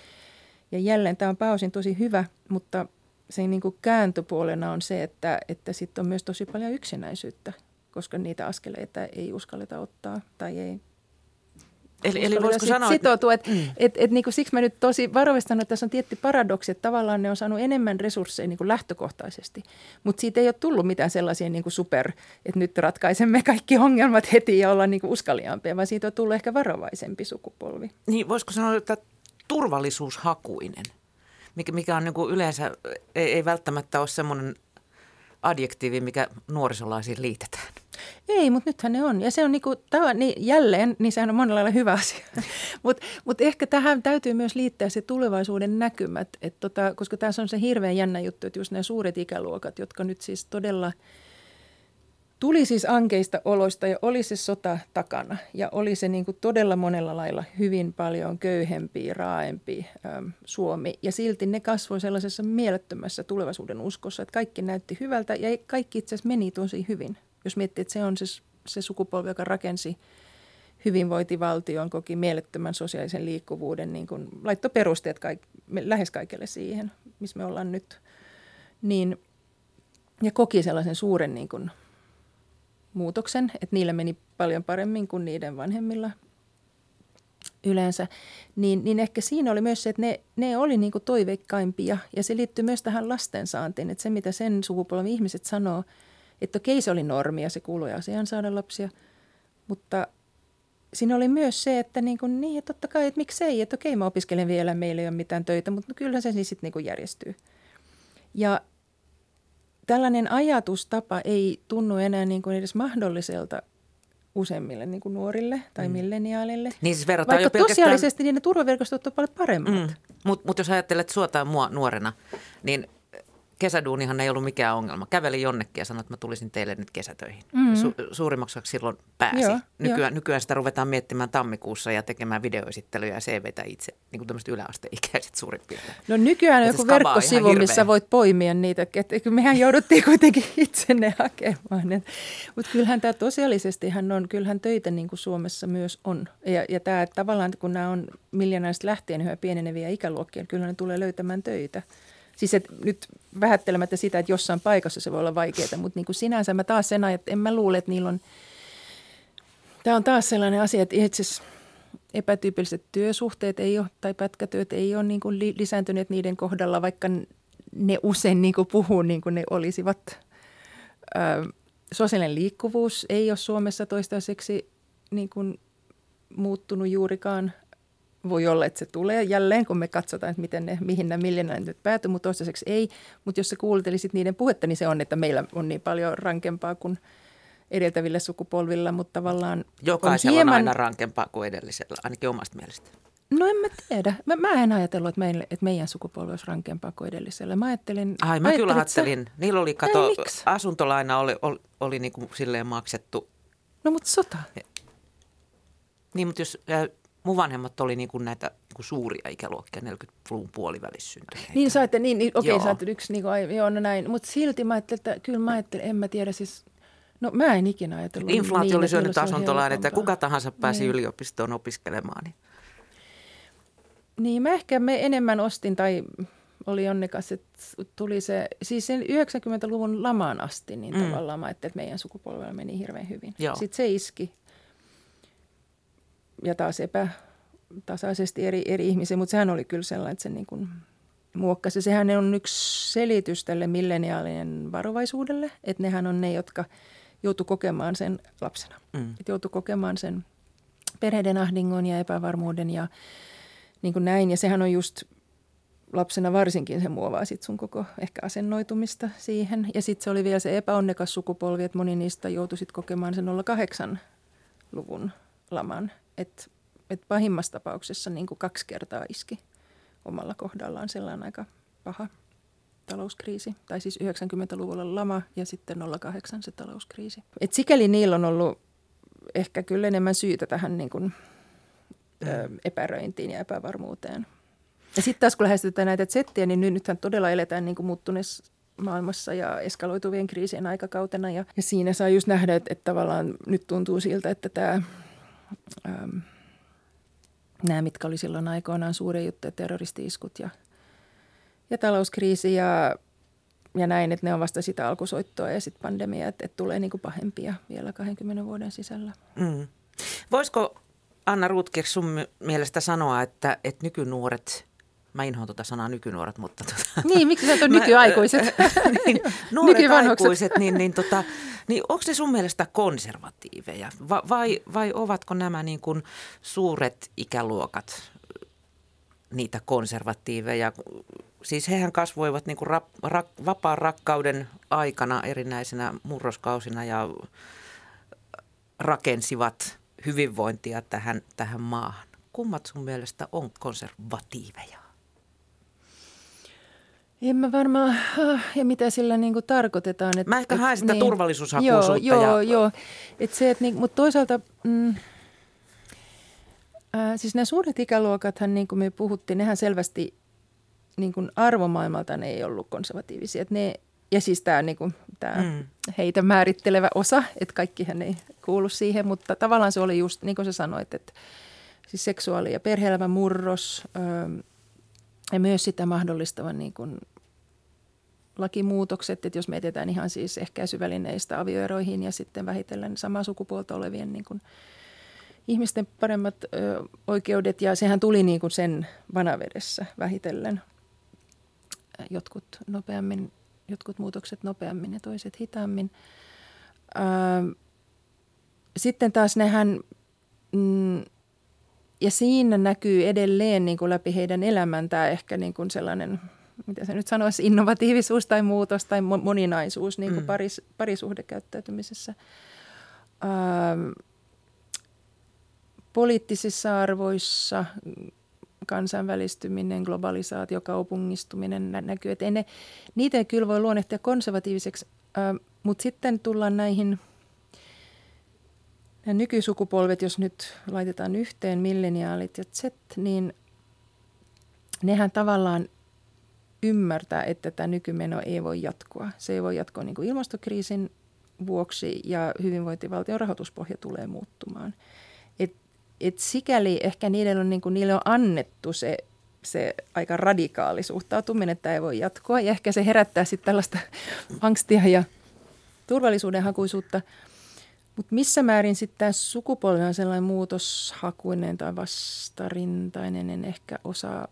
C: Ja jälleen tämä on pääosin tosi hyvä, mutta – sen niin kuin kääntöpuolena on se, että, että sitten on myös tosi paljon yksinäisyyttä, koska niitä askeleita ei uskalleta ottaa tai ei
B: Eli, eli voisiko sanoa,
C: sitoutua. Että mm. et, et, niin kuin siksi mä nyt tosi varovasti sanon, että tässä on tietty paradoksi, että tavallaan ne on saanut enemmän resursseja niin kuin lähtökohtaisesti. Mutta siitä ei ole tullut mitään sellaisia niin kuin super, että nyt ratkaisemme kaikki ongelmat heti ja ollaan niin kuin uskalliaampia, vaan siitä on tullut ehkä varovaisempi sukupolvi.
B: Niin, voisiko sanoa, että turvallisuushakuinen – mikä, mikä on niin kuin yleensä, ei, ei välttämättä ole semmoinen adjektiivi, mikä nuorisolaisiin liitetään.
C: Ei, mutta nythän ne on. Ja se on niinku, tämä, niin jälleen, niin sehän on monella lailla hyvä asia. mutta mut ehkä tähän täytyy myös liittää se tulevaisuuden näkymät, et tota, koska tässä on se hirveän jännä juttu, että just nämä suuret ikäluokat, jotka nyt siis todella tuli siis ankeista oloista ja oli se sota takana ja oli se niin kuin todella monella lailla hyvin paljon köyhempi, raaempi äm, Suomi. Ja silti ne kasvoi sellaisessa mielettömässä tulevaisuuden uskossa, että kaikki näytti hyvältä ja kaikki itse asiassa meni tosi hyvin. Jos miettii, että se on se, se sukupolvi, joka rakensi hyvinvointivaltion, koki mielettömän sosiaalisen liikkuvuuden, niin kuin laittoi perusteet kaik, lähes kaikille siihen, missä me ollaan nyt. Niin, ja koki sellaisen suuren niin kuin, muutoksen, että niillä meni paljon paremmin kuin niiden vanhemmilla yleensä, niin, niin ehkä siinä oli myös se, että ne, ne oli niin kuin toiveikkaimpia. Ja se liittyy myös tähän lastensaantiin, että se mitä sen sukupolven ihmiset sanoo, että okei se oli normi ja se kuului asiaan saada lapsia, mutta siinä oli myös se, että niin, kuin, niin totta kai, että miksei, että okei mä opiskelen vielä, meillä ei ole mitään töitä, mutta no kyllä se siis sitten niin järjestyy. Ja tällainen ajatustapa ei tunnu enää niin kuin edes mahdolliselta useimmille niin kuin nuorille tai mm. milleniaalille.
B: Niin siis
C: Vaikka jo pelkästään... tosiaalisesti niin ne turvaverkostot on paljon paremmat. Mm.
B: Mutta mut jos ajattelet sua tai mua nuorena, niin kesäduunihan ei ollut mikään ongelma. Kävelin jonnekin ja sanoin, että mä tulisin teille nyt kesätöihin. Mm-hmm. Su- suurimmaksi silloin pääsi. Joo, nykyään, jo. nykyään sitä ruvetaan miettimään tammikuussa ja tekemään videoesittelyjä ja CVtä itse, niin kuin tämmöiset yläasteikäiset suurin piirtein.
C: No nykyään on joku verkkosivu, missä voit poimia niitä. Että mehän jouduttiin kuitenkin itse ne hakemaan. Mutta kyllähän tämä tosiaalisesti on, kyllähän töitä niin kuin Suomessa myös on. Ja, ja tämä tavallaan, kun nämä on miljoonaiset lähtien yhä pieneneviä ikäluokkia, kyllä ne tulee löytämään töitä. Siis et nyt vähättelemättä sitä, että jossain paikassa se voi olla vaikeaa, mutta niin kuin sinänsä mä taas sen että en mä luule, että niillä on, tämä on taas sellainen asia, että itse epätyypilliset työsuhteet ei ole, tai pätkätyöt ei ole niin kuin lisääntyneet niiden kohdalla, vaikka ne usein niin kuin puhuu niin kuin ne olisivat. Ö, sosiaalinen liikkuvuus ei ole Suomessa toistaiseksi niin kuin muuttunut juurikaan voi olla, että se tulee jälleen, kun me katsotaan, että miten ne, mihin nämä miljoonat nyt päätyy, mutta toistaiseksi ei. Mutta jos sä kuuntelisit niiden puhetta, niin se on, että meillä on niin paljon rankempaa kuin edeltävillä sukupolvilla, mutta tavallaan
B: Jokaisella on, hieman... on aina rankempaa kuin edellisellä, ainakin omasta mielestä.
C: No en mä tiedä. Mä, mä en ajatellut, että, meille, että meidän sukupolvi olisi rankempaa kuin edellisellä. Mä ajattelin...
B: Ai mä ajattelin, kyllä ajattelin. Se... Niillä oli, kato, Ei, asuntolaina oli, oli, oli niin kuin silleen maksettu.
C: No mutta sota.
B: Niin, mutta jos mun vanhemmat oli niin kuin näitä niin kuin suuria ikäluokkia, 40-luvun puolivälissä syntyneitä.
C: Niin saatte, niin, niin okei, okay, saatte yksi, niin kuin, joo, no näin. Mutta silti mä ajattelin, että kyllä mä ajattelin, en mä tiedä siis, no mä en ikinä ajatellut.
B: Inflaatio niin, oli syönyt asuntolain, että kuka tahansa pääsi niin. yliopistoon opiskelemaan. Niin.
C: niin, mä ehkä me enemmän ostin tai oli onnekas, että tuli se, siis sen 90-luvun lamaan asti, niin mm. tavallaan mä ajattelin, että meidän sukupolvella meni hirveän hyvin. Joo. Sitten se iski ja taas epätasaisesti eri, eri ihmisiä, mutta sehän oli kyllä sellainen, että se niin kuin muokkasi. Sehän on yksi selitys tälle milleniaalien varovaisuudelle, että nehän on ne, jotka joutu kokemaan sen lapsena. Mm. Että joutu kokemaan sen perheiden ahdingon ja epävarmuuden ja niin kuin näin. Ja sehän on just lapsena varsinkin se muovaa sit sun koko ehkä asennoitumista siihen. Ja sitten se oli vielä se epäonnekas sukupolvi, että moni niistä joutui sit kokemaan sen 08-luvun laman että et pahimmassa tapauksessa niin kuin kaksi kertaa iski omalla kohdallaan sellainen aika paha talouskriisi. Tai siis 90-luvulla lama ja sitten 08 se talouskriisi. Et sikäli niillä on ollut ehkä kyllä enemmän syytä tähän niin kuin, ö, epäröintiin ja epävarmuuteen. Ja sitten taas kun lähestytään näitä settiä, niin nythän todella eletään niin kuin muuttuneessa maailmassa ja eskaloituvien kriisien aikakautena. Ja, ja siinä saa just nähdä, että, että tavallaan nyt tuntuu siltä, että tämä ähm, nämä, mitkä oli silloin aikoinaan suuria juttuja, terroristi-iskut ja, ja talouskriisi ja, ja näin, että ne on vasta sitä alkusoittoa ja sitten pandemia, että, että tulee niin kuin pahempia vielä 20 vuoden sisällä. Mm.
B: Voisiko Anna Rutkir sun mielestä sanoa, että, että nykynuoret – Mä inhoan tuota sanaa nykynuoret, mutta... Tuota,
C: niin, miksi sä on nykyaikuiset?
B: niin, nuoret aikuiset, niin, niin, tota, niin onko ne sun mielestä konservatiiveja vai, vai, vai ovatko nämä niin kuin suuret ikäluokat niitä konservatiiveja? Siis hehän kasvoivat niin kuin rap, rak, vapaan rakkauden aikana erinäisenä murroskausina ja rakensivat hyvinvointia tähän, tähän maahan. Kummat sun mielestä on konservatiiveja?
C: En mä varmaan, ah, ja mitä sillä niin kuin tarkoitetaan.
B: Että, mä ehkä haen sitä niin, turvallisuushakuisuutta.
C: Joo, joo, ja... joo. Et se, että niin, mutta toisaalta, mm, äh, siis nämä suuret ikäluokathan, niin kuin me puhuttiin, nehän selvästi niin kuin arvomaailmalta ne ei ollut konservatiivisia. Että ne, ja siis tämä, niin kuin, tämä mm. heitä määrittelevä osa, että kaikkihan ei kuulu siihen, mutta tavallaan se oli just, niin kuin sä sanoit, että siis seksuaali- ja perhe murros öö, ja myös sitä mahdollistavan niin kuin lakimuutokset, että jos mietitään ihan siis ehkäisyvälineistä avioeroihin ja sitten vähitellen samaa sukupuolta olevien niin kuin ihmisten paremmat ö, oikeudet ja sehän tuli niin kuin sen vanavedessä vähitellen. Jotkut nopeammin, jotkut muutokset nopeammin ja toiset hitaammin. Ö, sitten taas nehän, mm, ja siinä näkyy edelleen niin kuin läpi heidän elämän tämä ehkä niin kuin sellainen, mitä se nyt sanoisi, innovatiivisuus tai muutos tai moninaisuus niin kuin mm. paris, parisuhdekäyttäytymisessä. Ähm, poliittisissa arvoissa kansainvälistyminen, globalisaatio, kaupungistuminen näkyy. Että ne, niitä ei kyllä voi luonnehtia konservatiiviseksi, äh, mutta sitten tullaan näihin – nämä nykysukupolvet, jos nyt laitetaan yhteen milleniaalit ja Z, niin nehän tavallaan ymmärtää, että tämä nykymeno ei voi jatkua. Se ei voi jatkua niin kuin ilmastokriisin vuoksi ja hyvinvointivaltion rahoituspohja tulee muuttumaan. Et, et sikäli ehkä niille on, niin kuin, niille on annettu se, se aika radikaali suhtautuminen, että ei voi jatkoa. Ja ehkä se herättää sitten tällaista angstia ja turvallisuudenhakuisuutta – mutta missä määrin sitten tämä sukupolvi on sellainen muutoshakuinen tai vastarintainen, en ehkä osaa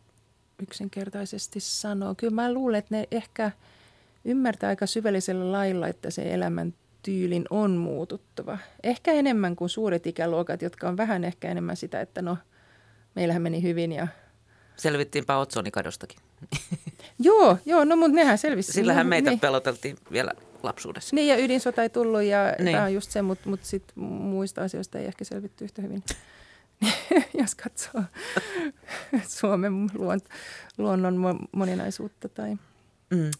C: yksinkertaisesti sanoa. Kyllä mä luulen, että ne ehkä ymmärtää aika syvällisellä lailla, että se elämän tyylin on muututtava. Ehkä enemmän kuin suuret ikäluokat, jotka on vähän ehkä enemmän sitä, että no meillähän meni hyvin ja...
B: Selvittiinpä otsonikadostakin.
C: joo, joo, no mutta nehän selvisi.
B: Sillähän meitä niin. peloteltiin vielä lapsuudessa.
C: Niin ja ydinsota ei tullut ja niin. tämä on just se, mutta mut sit muista asioista ei ehkä selvitty yhtä hyvin. jos katsoo Suomen luont, luonnon moninaisuutta tai mm.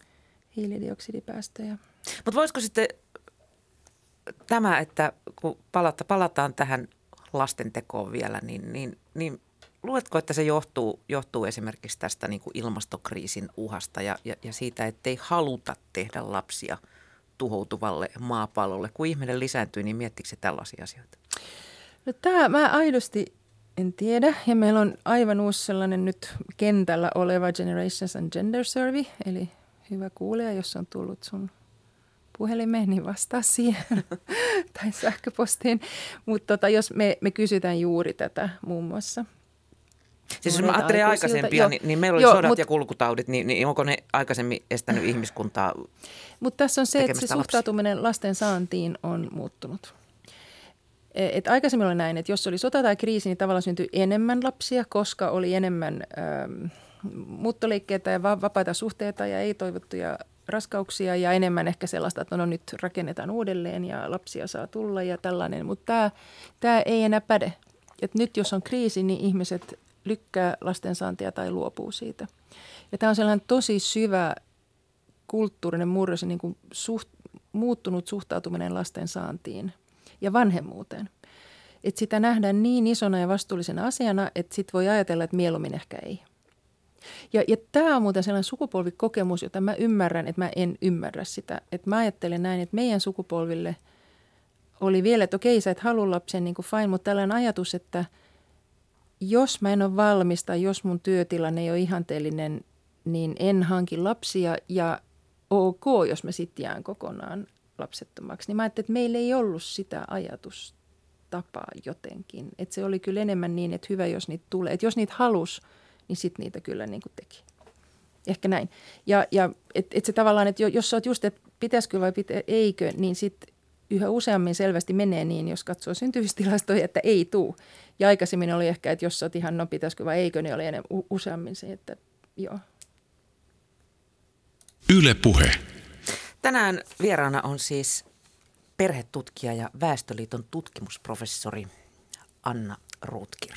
C: hiilidioksidipäästöjä.
B: Mutta voisiko sitten tämä, että kun palata, palataan tähän lastentekoon vielä, niin, niin, niin luetko, että se johtuu, johtuu esimerkiksi tästä niin kuin ilmastokriisin uhasta ja, ja, ja siitä, ettei haluta tehdä lapsia – tuhoutuvalle maapallolle. Kun ihminen lisääntyy, niin miettikö se tällaisia asioita?
C: No tämä mä aidosti en tiedä. Ja meillä on aivan uusi sellainen nyt kentällä oleva Generations and Gender Survey, eli hyvä kuulija, jos on tullut sun puhelimeen, niin vastaa siihen tai sähköpostiin. Mutta tota, jos me, me kysytään juuri tätä muun muassa –
B: Siis jos mä ajattelen aikaisempia, niin, niin meillä oli Joo, sodat mut, ja kulkutaudit, niin, niin onko ne aikaisemmin estänyt ihmiskuntaa
C: Mutta tässä on se, että se lapsia. suhtautuminen lasten saantiin on muuttunut. E, et aikaisemmin oli näin, että jos oli sota tai kriisi, niin tavallaan syntyi enemmän lapsia, koska oli enemmän ähm, muuttoliikkeitä ja vapaita suhteita ja ei-toivottuja raskauksia ja enemmän ehkä sellaista, että no, no nyt rakennetaan uudelleen ja lapsia saa tulla ja tällainen. Mutta tämä ei enää päde. Et nyt jos on kriisi, niin ihmiset lykkää lastensaantia tai luopuu siitä. Ja tämä on sellainen tosi syvä kulttuurinen murros niin kuin suht, muuttunut suhtautuminen lasten saantiin ja vanhemmuuteen. Että sitä nähdään niin isona ja vastuullisena asiana, että sit voi ajatella, että mieluummin ehkä ei. Ja, ja tämä on muuten sellainen sukupolvikokemus, jota mä ymmärrän, että mä en ymmärrä sitä. Että mä ajattelen näin, että meidän sukupolville oli vielä, että okei, sä et halua lapsen, niin kuin fine, mutta tällainen ajatus, että – jos mä en ole valmis tai jos mun työtilanne ei ole ihanteellinen, niin en hanki lapsia ja ok, jos mä sitten jään kokonaan lapsettomaksi. Niin mä ajattelin, että meillä ei ollut sitä ajatustapaa jotenkin. Että se oli kyllä enemmän niin, että hyvä, jos niitä tulee. Että jos niitä halus, niin sitten niitä kyllä niin kuin teki. Ehkä näin. Ja, ja että et se tavallaan, että jos sä oot just, että pitäisikö vai pitä, eikö, niin sitten yhä useammin selvästi menee niin, jos katsoo syntyvystilastoja, että ei tuu. Ja aikaisemmin oli ehkä, että jos sä oot ihan, no pitäisikö vai eikö, niin oli enemmän useammin se, että joo.
B: Yle Puhe. Tänään vieraana on siis perhetutkija ja Väestöliiton tutkimusprofessori Anna Ruutkir.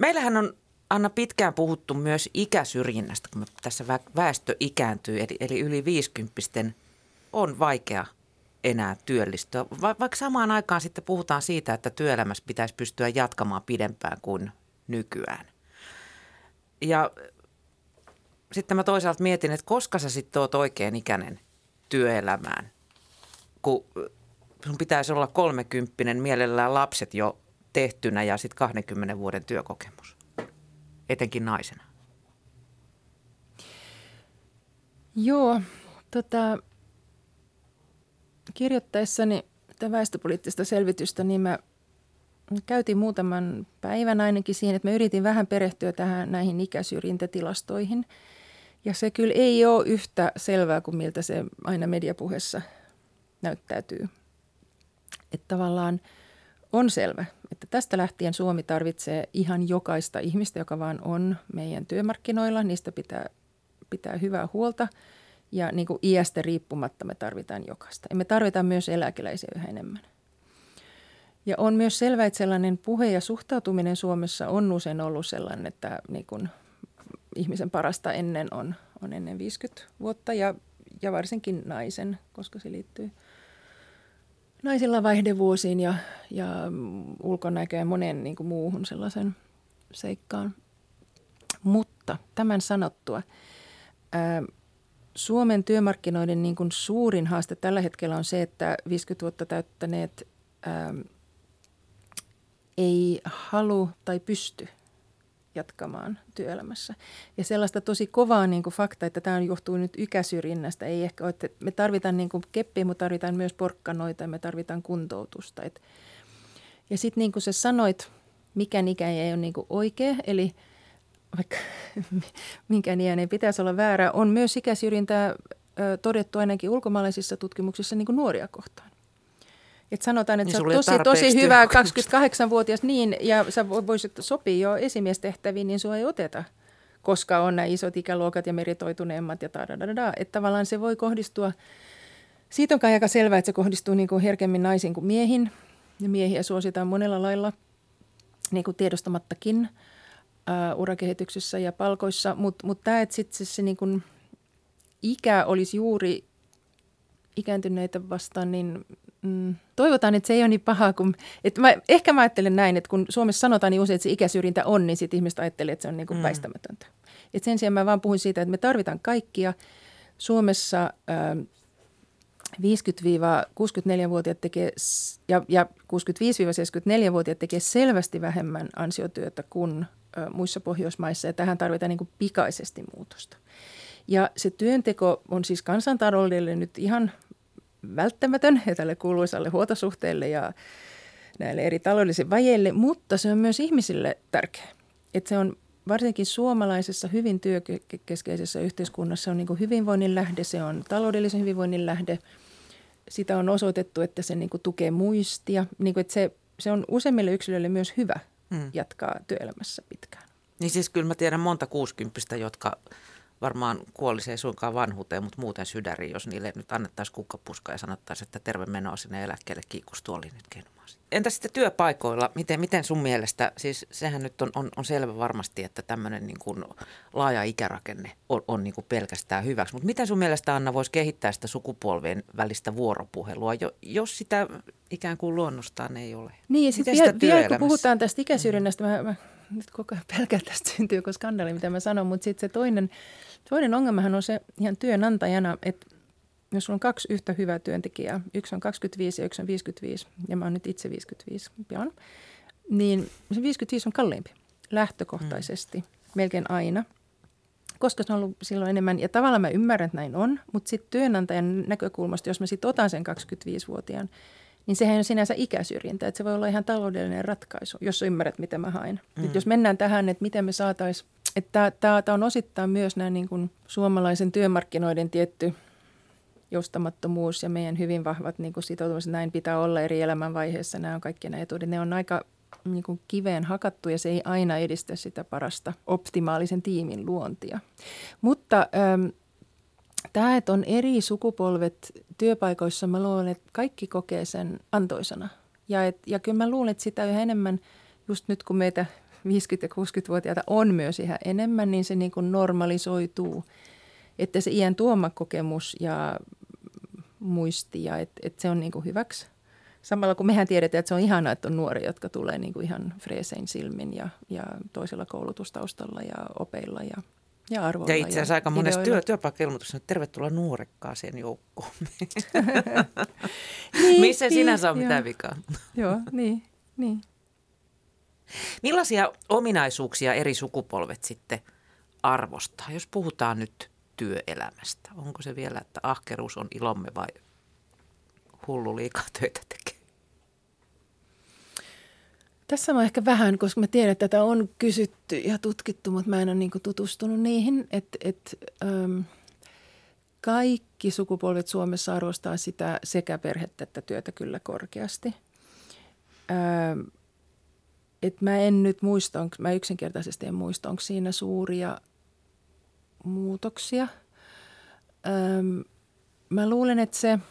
B: Meillähän on Anna pitkään puhuttu myös ikäsyrjinnästä, kun tässä väestö ikääntyy, eli, eli yli 50 on vaikea enää työllistyä. Va- vaikka samaan aikaan sitten puhutaan siitä, että työelämässä pitäisi pystyä jatkamaan pidempään kuin nykyään. Ja sitten mä toisaalta mietin, että koska sä sitten oot oikein ikäinen työelämään, kun sun pitäisi olla kolmekymppinen, mielellään lapset jo tehtynä ja sitten 20 vuoden työkokemus, etenkin naisena.
C: Joo, tota, kirjoittaessani tätä väestöpoliittista selvitystä, niin mä käytin muutaman päivän ainakin siihen, että mä yritin vähän perehtyä tähän näihin ikäsyrjintätilastoihin. Ja se kyllä ei ole yhtä selvää kuin miltä se aina mediapuheessa näyttäytyy. Että tavallaan on selvä, että tästä lähtien Suomi tarvitsee ihan jokaista ihmistä, joka vaan on meidän työmarkkinoilla. Niistä pitää pitää hyvää huolta ja niin kuin iästä riippumatta me tarvitaan jokaista. Ja me tarvitaan myös eläkeläisiä yhä enemmän. Ja on myös selvää, että sellainen puhe ja suhtautuminen Suomessa on usein ollut sellainen, että niin kuin ihmisen parasta ennen on, on ennen 50 vuotta ja, ja varsinkin naisen, koska se liittyy naisilla vaihdevuosiin ja, ja ulkonäköön ja moneen niin kuin muuhun sellaisen seikkaan. Mutta tämän sanottua, ää, Suomen työmarkkinoiden niin kuin suurin haaste tällä hetkellä on se, että 50 vuotta täyttäneet ää, ei halu tai pysty jatkamaan työelämässä. Ja sellaista tosi kovaa niin kuin fakta, että tämä johtuu nyt ikäsyrjinnästä. Ei ehkä ole, että me tarvitaan niin kuin keppiä, mutta tarvitaan myös porkkanoita ja me tarvitaan kuntoutusta. Et, ja sitten niin kuin sä sanoit, mikä ikä ei ole niin kuin oikea, eli vaikka minkään iän ei pitäisi olla väärä, on myös ikäsyrjintää todettu ainakin ulkomaalaisissa tutkimuksissa niin kuin nuoria kohtaan. Et sanotaan, että niin sä oot tosi, tosi hyvä 28-vuotias niin, ja sä voisit sopia jo esimiestehtäviin, niin sua ei oteta, koska on nämä isot ikäluokat ja meritoituneemmat ja da Että tavallaan se voi kohdistua, siitä on kai aika selvää, että se kohdistuu niin kuin herkemmin naisiin kuin miehiin. Ja miehiä suositaan monella lailla niin kuin tiedostamattakin uh, urakehityksessä ja palkoissa, mutta mut tämä, että sitten se, se niin kuin ikä olisi juuri ikääntyneitä vastaan, niin mm, toivotaan, että se ei ole niin pahaa kuin, että mä, ehkä mä ajattelen näin, että kun Suomessa sanotaan niin usein, että se ikäsyrjintä on, niin sitten ihmiset ajattelee, että se on niin kuin mm. väistämätöntä. Et sen sijaan mä vaan puhuin siitä, että me tarvitaan kaikkia. Suomessa äh, 50-64-vuotiaat tekee, ja, ja 65-74-vuotiaat tekee selvästi vähemmän ansiotyötä kuin muissa Pohjoismaissa, ja tähän tarvitaan niin kuin pikaisesti muutosta. Ja se työnteko on siis kansantaloudelle nyt ihan välttämätön ja tälle kuuluisalle huoltosuhteelle ja näille eri taloudellisille vajeille, mutta se on myös ihmisille tärkeä. Että se on varsinkin suomalaisessa hyvin työkeskeisessä yhteiskunnassa on niin kuin hyvinvoinnin lähde, se on taloudellisen hyvinvoinnin lähde. Sitä on osoitettu, että se niin kuin tukee muistia. Niin kuin, että se, se on useimmille yksilöille myös hyvä hmm. jatkaa työelämässä pitkään.
B: Niin siis kyllä mä tiedän monta kuusikymppistä, jotka varmaan kuolisi ei suinkaan vanhuuteen, mutta muuten sydäriin, jos niille nyt annettaisiin kukkapuska ja sanottaisiin, että terve menoa sinne eläkkeelle kiikustuoli nyt kenumaan. Entä sitten työpaikoilla, miten, miten sun mielestä, siis sehän nyt on, on, on selvä varmasti, että tämmöinen niin kuin laaja ikärakenne on, on niin kuin pelkästään hyväksi, mutta miten sun mielestä Anna voisi kehittää sitä sukupolvien välistä vuoropuhelua, jos sitä ikään kuin luonnostaan ei ole?
C: Niin ja sitten vielä, vielä kun puhutaan tästä ikäsyrjinnästä, mä, mä nyt koko ajan pelkään tästä syntyykö skandaali, mitä mä sanon, mutta sitten se toinen, toinen ongelmahan on se ihan työnantajana, että jos sulla on kaksi yhtä hyvää työntekijää, yksi on 25 ja yksi on 55, ja mä oon nyt itse 55 pian, niin se 55 on kalliimpi lähtökohtaisesti, mm. melkein aina, koska se on ollut silloin enemmän, ja tavallaan mä ymmärrän, että näin on, mutta sitten työnantajan näkökulmasta, jos mä sitten otan sen 25-vuotiaan, niin sehän on sinänsä ikäsyrjintä. Että se voi olla ihan taloudellinen ratkaisu, jos ymmärrät, mitä mä haen. Mm. Jos mennään tähän, että miten me saataisiin, että tämä on osittain myös nämä niin kuin suomalaisen työmarkkinoiden tietty joustamattomuus ja meidän hyvin vahvat niin kuin sitoutumiset, näin pitää olla eri elämänvaiheissa. Nämä on kaikki nämä etuudet. Ne on aika niin kuin kiveen hakattu ja se ei aina edistä sitä parasta optimaalisen tiimin luontia. Mutta ähm, Tämä, että on eri sukupolvet työpaikoissa, mä luulen, että kaikki kokee sen antoisana. Ja, et, ja kyllä mä luulen, että sitä yhä enemmän, just nyt kun meitä 50- ja 60-vuotiaita on myös ihan enemmän, niin se niin kuin normalisoituu. Että se iän tuoma kokemus ja muisti ja että et se on niin kuin hyväksi. Samalla kun mehän tiedetään, että se on ihanaa, että on nuoria, jotka tulee niin kuin ihan freesein silmin ja, ja toisella koulutustaustalla ja opeilla ja, ja arvoilla.
B: Ja itse asiassa aika monessa työ, työpaikkailmoituksessa että tervetuloa nuorekkaaseen joukkoon. niin, Missä niin, sinä saa mitään vikaa?
C: Joo, niin, niin.
B: Millaisia ominaisuuksia eri sukupolvet sitten arvostaa, jos puhutaan nyt työelämästä? Onko se vielä, että ahkeruus on ilomme vai hullu liikaa töitä tekee?
C: Tässä on ehkä vähän, koska mä tiedän, että tätä on kysytty ja tutkittu, mutta mä en ole niin tutustunut niihin. Että et, ähm, kaikki sukupolvet Suomessa arvostaa sitä sekä perhettä että työtä kyllä korkeasti. Ähm, et mä en nyt muista, onko, mä yksinkertaisesti en muista, onko siinä suuria muutoksia. Ähm, mä luulen, että se –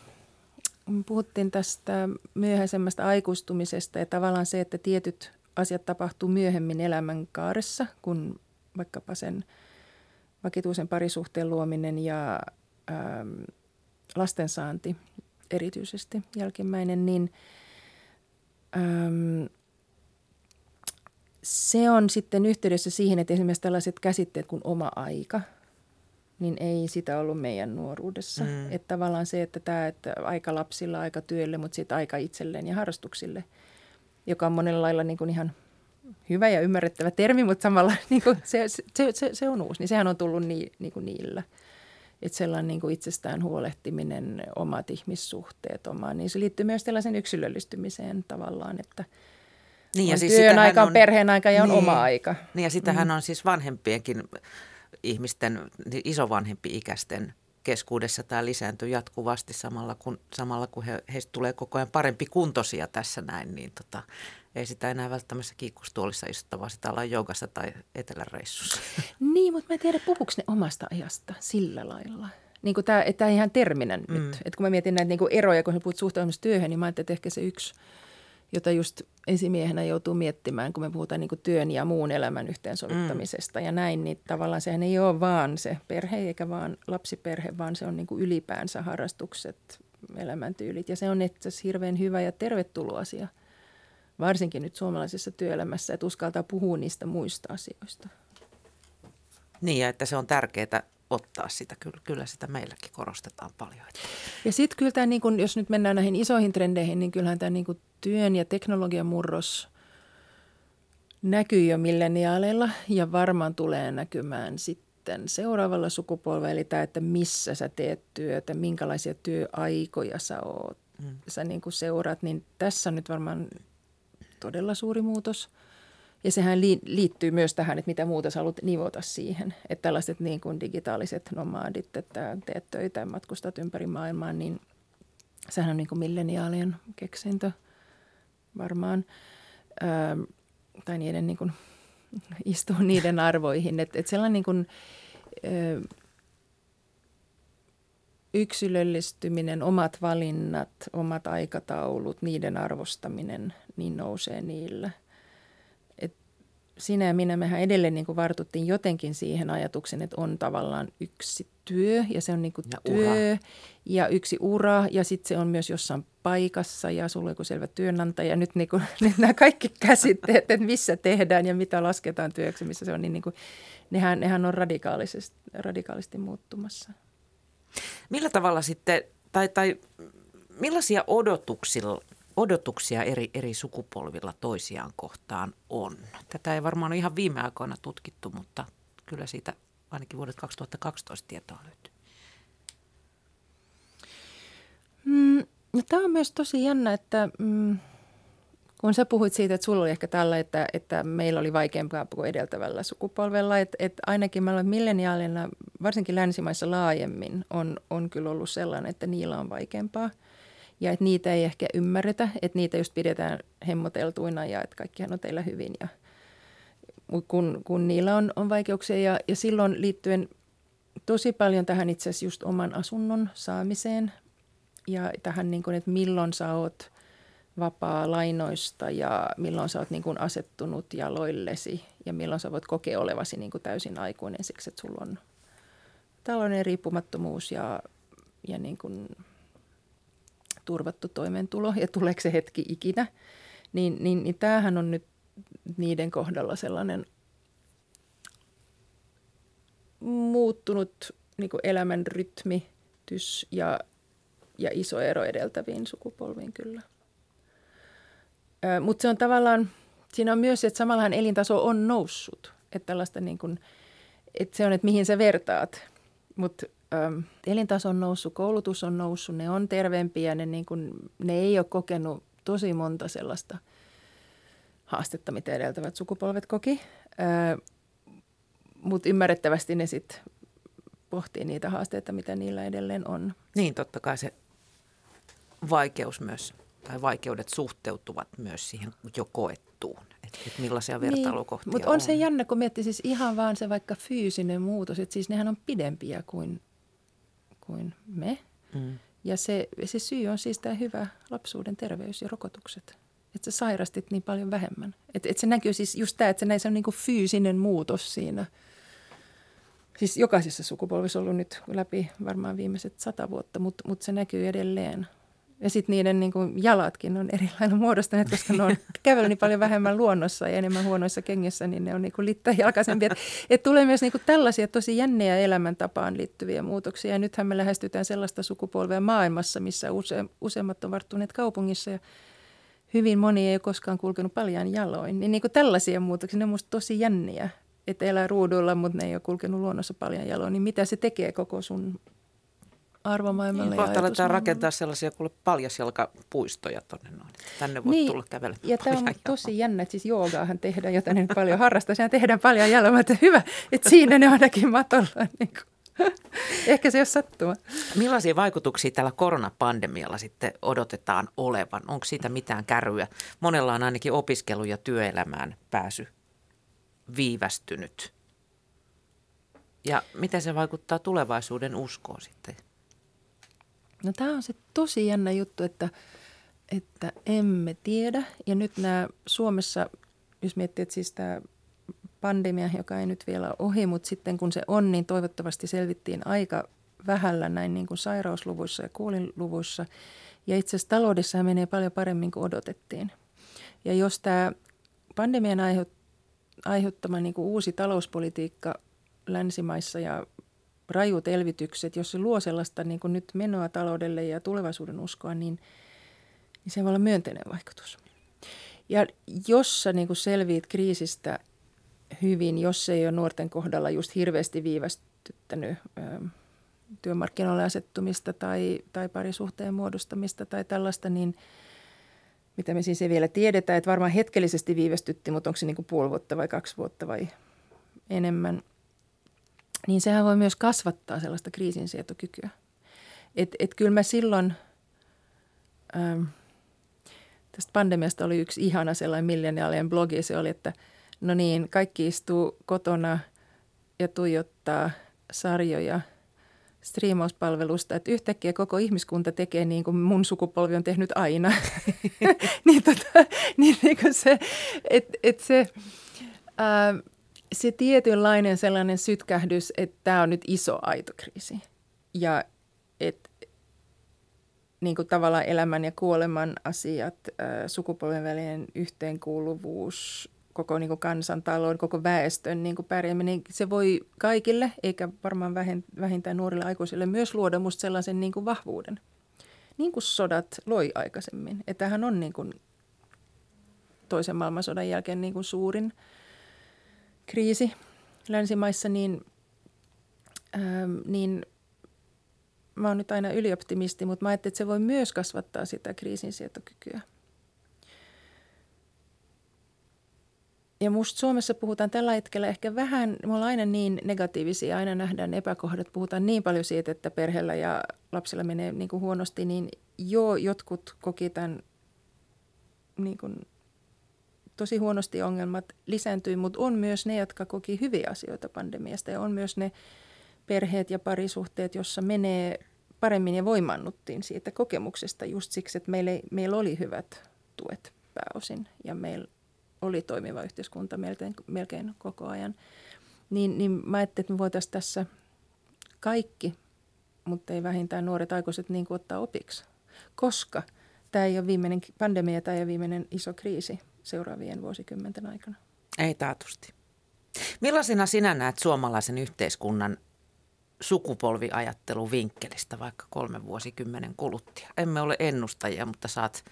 C: puhuttiin tästä myöhäisemmästä aikuistumisesta ja tavallaan se, että tietyt asiat tapahtuu myöhemmin elämänkaaressa, kun vaikkapa sen vakituisen parisuhteen luominen ja ähm, lastensaanti erityisesti jälkimmäinen, niin ähm, se on sitten yhteydessä siihen, että esimerkiksi tällaiset käsitteet kuin oma aika – niin ei sitä ollut meidän nuoruudessa. Mm. Että tavallaan se, että tämä, että aika lapsilla, aika työlle, mutta sitten aika itselleen ja harrastuksille, joka on monella lailla niin kuin ihan hyvä ja ymmärrettävä termi, mutta samalla niin kuin se, se, se, se on uusi, niin sehän on tullut ni, niin kuin niillä. Että sellainen niin kuin itsestään huolehtiminen, omat ihmissuhteet, oma, niin se liittyy myös tällaisen yksilöllistymiseen tavallaan, että niin, ja on siis työn aika, on perheen aika ja on niin, oma aika.
B: Niin ja sitähän mm. on siis vanhempienkin ihmisten, niin isovanhempi-ikäisten keskuudessa tämä lisääntyy jatkuvasti samalla kun, samalla kun he, heistä tulee koko ajan parempi kuntoisia tässä näin, niin tota, ei sitä enää välttämättä kiikkustuolissa istuta, vaan sitä ollaan joogassa tai eteläreissussa.
C: Niin, mutta mä en tiedä, puhuuko ne omasta ajasta sillä lailla. Niin kuin tämä, tämä ihan terminä mm. nyt. Että kun mä mietin näitä niin kuin eroja, kun sä puhut suhtautumisesta työhön, niin mä ajattelin, että ehkä se yksi – jota just esimiehenä joutuu miettimään, kun me puhutaan niin työn ja muun elämän yhteensovittamisesta mm. ja näin, niin tavallaan sehän ei ole vaan se perhe eikä vaan lapsiperhe, vaan se on niin ylipäänsä harrastukset, elämäntyylit ja se on itse asiassa hirveän hyvä ja tervetullut asia, varsinkin nyt suomalaisessa työelämässä, että uskaltaa puhua niistä muista asioista.
B: Niin ja että se on tärkeää ottaa sitä. Kyllä, kyllä sitä meilläkin korostetaan paljon.
C: Ja sitten kyllä tämä, niin kun, jos nyt mennään näihin isoihin trendeihin, niin kyllähän tämä niin kun työn ja teknologian murros näkyy jo milleniaaleilla ja varmaan tulee näkymään sitten seuraavalla sukupolvella. Eli tämä, että missä sä teet työtä, minkälaisia työaikoja sä oot, mm. sä niin kuin seuraat, niin tässä on nyt varmaan todella suuri muutos – ja sehän liittyy myös tähän, että mitä muuta sä haluat nivota siihen. Että tällaiset niin kuin digitaaliset nomadit, että teet töitä ja matkustat ympäri maailmaa, niin sehän on niin kuin milleniaalien keksintö varmaan. Öö, tai niiden niin kuin, istuu niiden arvoihin. Että et sellainen niin kuin, öö, yksilöllistyminen, omat valinnat, omat aikataulut, niiden arvostaminen, niin nousee niillä – sinä ja minä, mehän edelleen niin kuin vartuttiin jotenkin siihen ajatuksen, että on tavallaan yksi työ ja se on niin kuin ja työ ura. ja yksi ura ja sitten se on myös jossain paikassa ja sulla on joku selvä työnantaja. Nyt, niin kuin, nyt nämä kaikki käsitteet, että missä tehdään ja mitä lasketaan työksi, missä se on, niin, niin kuin, nehän, nehän on radikaalisesti, radikaalisti muuttumassa.
B: Millä tavalla sitten, tai, tai millaisia odotuksilla odotuksia eri, eri sukupolvilla toisiaan kohtaan on. Tätä ei varmaan ole ihan viime aikoina tutkittu, mutta kyllä siitä ainakin vuodet 2012 tietoa löytyy.
C: Mm, no tämä on myös tosi jännä, että mm, kun sä puhuit siitä, että sulla oli ehkä tällä, että, että meillä oli vaikeampaa kuin edeltävällä sukupolvella, että, että ainakin olen milleniaalina, varsinkin länsimaissa laajemmin, on, on kyllä ollut sellainen, että niillä on vaikeampaa – ja että niitä ei ehkä ymmärretä, että niitä just pidetään hemmoteltuina ja että kaikkihan on teillä hyvin. Ja, kun, kun niillä on, on vaikeuksia ja, ja silloin liittyen tosi paljon tähän itse asiassa just oman asunnon saamiseen ja tähän niin kuin, että milloin sä oot vapaa lainoista ja milloin sä oot niin kuin asettunut jaloillesi ja milloin sä voit kokea olevasi niin kuin täysin aikuinen siksi, että sulla on talouden riippumattomuus ja, ja niin kuin turvattu toimeentulo ja tuleeko se hetki ikinä, niin, niin, niin tämähän on nyt niiden kohdalla sellainen muuttunut niin kuin elämän rytmitys ja, ja iso ero edeltäviin sukupolviin kyllä. Mutta se on tavallaan, siinä on myös, että samallahan elintaso on noussut. Että tällaista niin kuin, että se on, että mihin sä vertaat. Mutta elintaso on noussut, koulutus on noussut, ne on terveempiä, ne, niin kuin, ne ei ole kokenut tosi monta sellaista haastetta, mitä edeltävät sukupolvet koki. Mutta ymmärrettävästi ne sitten pohtii niitä haasteita, mitä niillä edelleen on.
B: Niin, totta kai se vaikeus myös, tai vaikeudet suhteutuvat myös siihen jo koettuun. Että et millaisia niin, vertailukohtia
C: Mutta on, on se jännä, kun miettii siis ihan vaan se vaikka fyysinen muutos, että siis nehän on pidempiä kuin, kuin me. Mm. Ja se, se syy on siis tämä hyvä lapsuuden terveys ja rokotukset. Että sä sairastit niin paljon vähemmän. Että et se näkyy siis just tämä, että se näissä on niin kuin fyysinen muutos siinä – siis jokaisessa sukupolvissa ollut nyt läpi varmaan viimeiset sata vuotta, mutta, mutta se näkyy edelleen. Ja sitten niiden niin kuin jalatkin on eri lailla muodostuneet, koska ne on kävellyt niin paljon vähemmän luonnossa ja enemmän huonoissa kengissä, niin ne on niin kuin littajalkaisempia. Et, et tulee myös niin kuin tällaisia tosi jänniä elämäntapaan liittyviä muutoksia. Ja nythän me lähestytään sellaista sukupolvea maailmassa, missä use, useimmat on varttuneet kaupungissa ja hyvin moni ei ole koskaan kulkenut paljon jaloin. Niin, niin kuin tällaisia muutoksia, ne on minusta tosi jänniä että elää ruudulla, mutta ne ei ole kulkenut luonnossa paljon jaloin, niin mitä se tekee koko sun arvomaailmalle niin,
B: ja aletaan rakentaa sellaisia kuule paljasjalkapuistoja tuonne noin. Tänne voi niin, tulla kävellä
C: Ja tämä on tosi jännä, että siis joogaahan tehdään, jota nyt paljon harrastaa. Sehän tehdään paljon jaloin, että hyvä, että siinä ne ainakin matolla. Niin kuin. Ehkä se ei ole sattuma.
B: Millaisia vaikutuksia tällä koronapandemialla sitten odotetaan olevan? Onko siitä mitään kärryä? Monella on ainakin opiskelu- ja työelämään pääsy viivästynyt. Ja miten se vaikuttaa tulevaisuuden uskoon sitten?
C: No tämä on se tosi jännä juttu, että, että emme tiedä. Ja nyt nämä Suomessa, jos miettii, että siis tämä pandemia, joka ei nyt vielä ole ohi, mutta sitten kun se on, niin toivottavasti selvittiin aika vähällä näin niin kuin sairausluvuissa ja kuolinluvuissa. Ja itse asiassa taloudessa menee paljon paremmin kuin odotettiin. Ja jos tämä pandemian aiheut, aiheuttama niin kuin uusi talouspolitiikka länsimaissa ja rajut elvytykset, jos se luo sellaista niin kuin nyt menoa taloudelle ja tulevaisuuden uskoa, niin, niin se voi olla myönteinen vaikutus. Ja jos sä niin kuin selviit kriisistä hyvin, jos se ei ole nuorten kohdalla just hirveästi viivästyttänyt ö, työmarkkinoille asettumista tai, tai parisuhteen muodostamista tai tällaista, niin – mitä me siis ei vielä tiedetä, että varmaan hetkellisesti viivästytti, mutta onko se niin kuin puoli vuotta vai kaksi vuotta vai enemmän, niin sehän voi myös kasvattaa sellaista kriisinsietokykyä. Et, et kyllä mä silloin, ähm, tästä pandemiasta oli yksi ihana sellainen milleniaalien blogi, se oli, että no niin, kaikki istuu kotona ja tuijottaa sarjoja – striimauspalvelusta, että yhtäkkiä koko ihmiskunta tekee niin kuin mun sukupolvi on tehnyt aina. niin, tota, niin, niin kuin se, että et se, ää, se tietynlainen sellainen sytkähdys, että tämä on nyt iso aito kriisi. Ja että niin kuin tavallaan elämän ja kuoleman asiat, sukupolven välinen yhteenkuuluvuus, koko niin kuin kansantalouden, koko väestön niin kuin pärjääminen, niin se voi kaikille, eikä varmaan vähintään nuorille aikuisille, myös luoda musta sellaisen niin kuin vahvuuden. Niin kuin sodat loi aikaisemmin. Että tämähän on niin kuin toisen maailmansodan jälkeen niin kuin suurin kriisi länsimaissa, niin, ähm, niin mä oon nyt aina ylioptimisti, mutta mä ajattelin, että se voi myös kasvattaa sitä kriisinsietokykyä. Ja musta Suomessa puhutaan tällä hetkellä ehkä vähän, me ollaan aina niin negatiivisia, aina nähdään epäkohdat, puhutaan niin paljon siitä, että perheellä ja lapsilla menee niin kuin huonosti, niin joo, jotkut koki tämän niin kuin, tosi huonosti ongelmat lisääntyi, mutta on myös ne, jotka koki hyviä asioita pandemiasta ja on myös ne perheet ja parisuhteet, jossa menee paremmin ja voimannuttiin siitä kokemuksesta just siksi, että meillä, meillä oli hyvät tuet pääosin ja meillä oli toimiva yhteiskunta melkein, melkein koko ajan. Niin, niin mä ajattelin, että me voitaisiin tässä kaikki, mutta ei vähintään nuoret aikuiset niin kuin ottaa opiksi. Koska tämä ei ole viimeinen pandemia, tämä ei ole viimeinen iso kriisi seuraavien vuosikymmenten aikana.
B: Ei taatusti. Millaisena sinä näet suomalaisen yhteiskunnan sukupolviajattelun vinkkelistä vaikka kolmen vuosikymmenen kuluttia? Emme ole ennustajia, mutta saat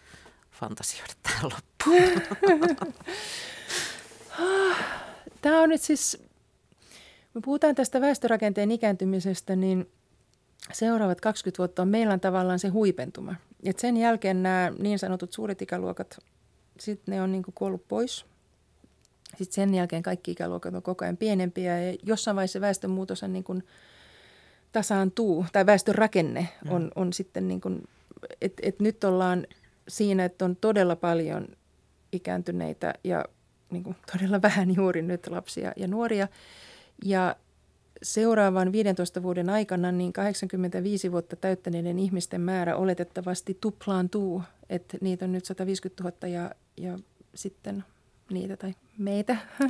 B: fantasioida tähän loppuun.
C: Tämä on nyt siis, me puhutaan tästä väestörakenteen ikääntymisestä, niin seuraavat 20 vuotta on meillä on tavallaan se huipentuma. Et sen jälkeen nämä niin sanotut suuret ikäluokat, sitten ne on niin kuollut pois. Sitten sen jälkeen kaikki ikäluokat on koko ajan pienempiä ja jossain vaiheessa väestönmuutos on niin kuin tasaantuu, tai väestön rakenne on, mm. on sitten niin kuin, että et nyt ollaan siinä, että on todella paljon ikääntyneitä ja niin kuin todella vähän juuri nyt lapsia ja nuoria. Ja seuraavan 15 vuoden aikana niin 85 vuotta täyttäneiden ihmisten määrä oletettavasti tuplaantuu. Että niitä on nyt 150 000 ja, ja sitten niitä tai meitä,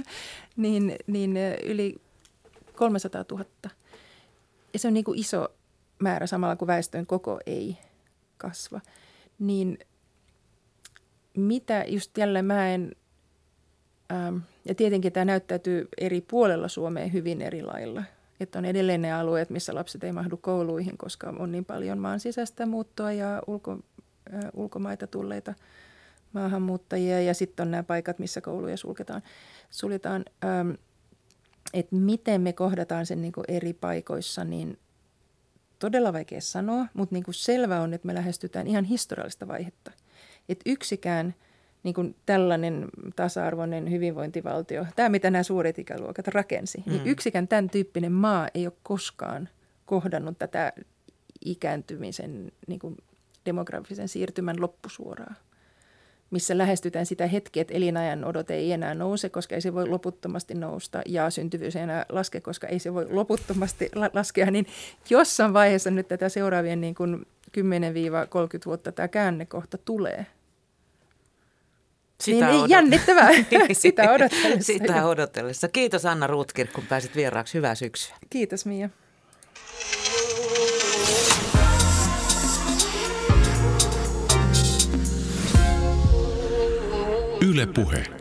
C: niin, niin yli 300 000. Ja se on niin kuin iso määrä samalla kun väestön koko ei kasva. Niin mitä just jälleen mä en, ähm, ja tietenkin tämä näyttäytyy eri puolella Suomea hyvin eri lailla. Että on edelleen ne alueet, missä lapset ei mahdu kouluihin, koska on niin paljon maan sisäistä muuttoa ja ulko, äh, ulkomaita tulleita maahanmuuttajia. Ja sitten on nämä paikat, missä kouluja sulketaan, suljetaan. Ähm, että miten me kohdataan sen niin eri paikoissa, niin todella vaikea sanoa, mutta niin kuin selvä on, että me lähestytään ihan historiallista vaihetta – että yksikään niin kuin tällainen tasa-arvoinen hyvinvointivaltio, tämä mitä nämä suuret ikäluokat rakensi, niin mm. niin yksikään tämän tyyppinen maa ei ole koskaan kohdannut tätä ikääntymisen niin kuin demografisen siirtymän loppusuoraa missä lähestytään sitä hetkeä, että elinajan odote ei enää nouse, koska ei se voi loputtomasti nousta, ja syntyvyys ei enää laske, koska ei se voi loputtomasti la- laskea, niin jossain vaiheessa nyt tätä seuraavien niin kuin 10-30 vuotta tämä käännekohta tulee. Sitä niin, odot- jännittävää. Sitä odotellessa.
B: Sitä odotellessa. Kiitos Anna Rutkir, kun pääsit vieraaksi. Hyvää syksyä.
C: Kiitos Mia.
A: Yle Puhe.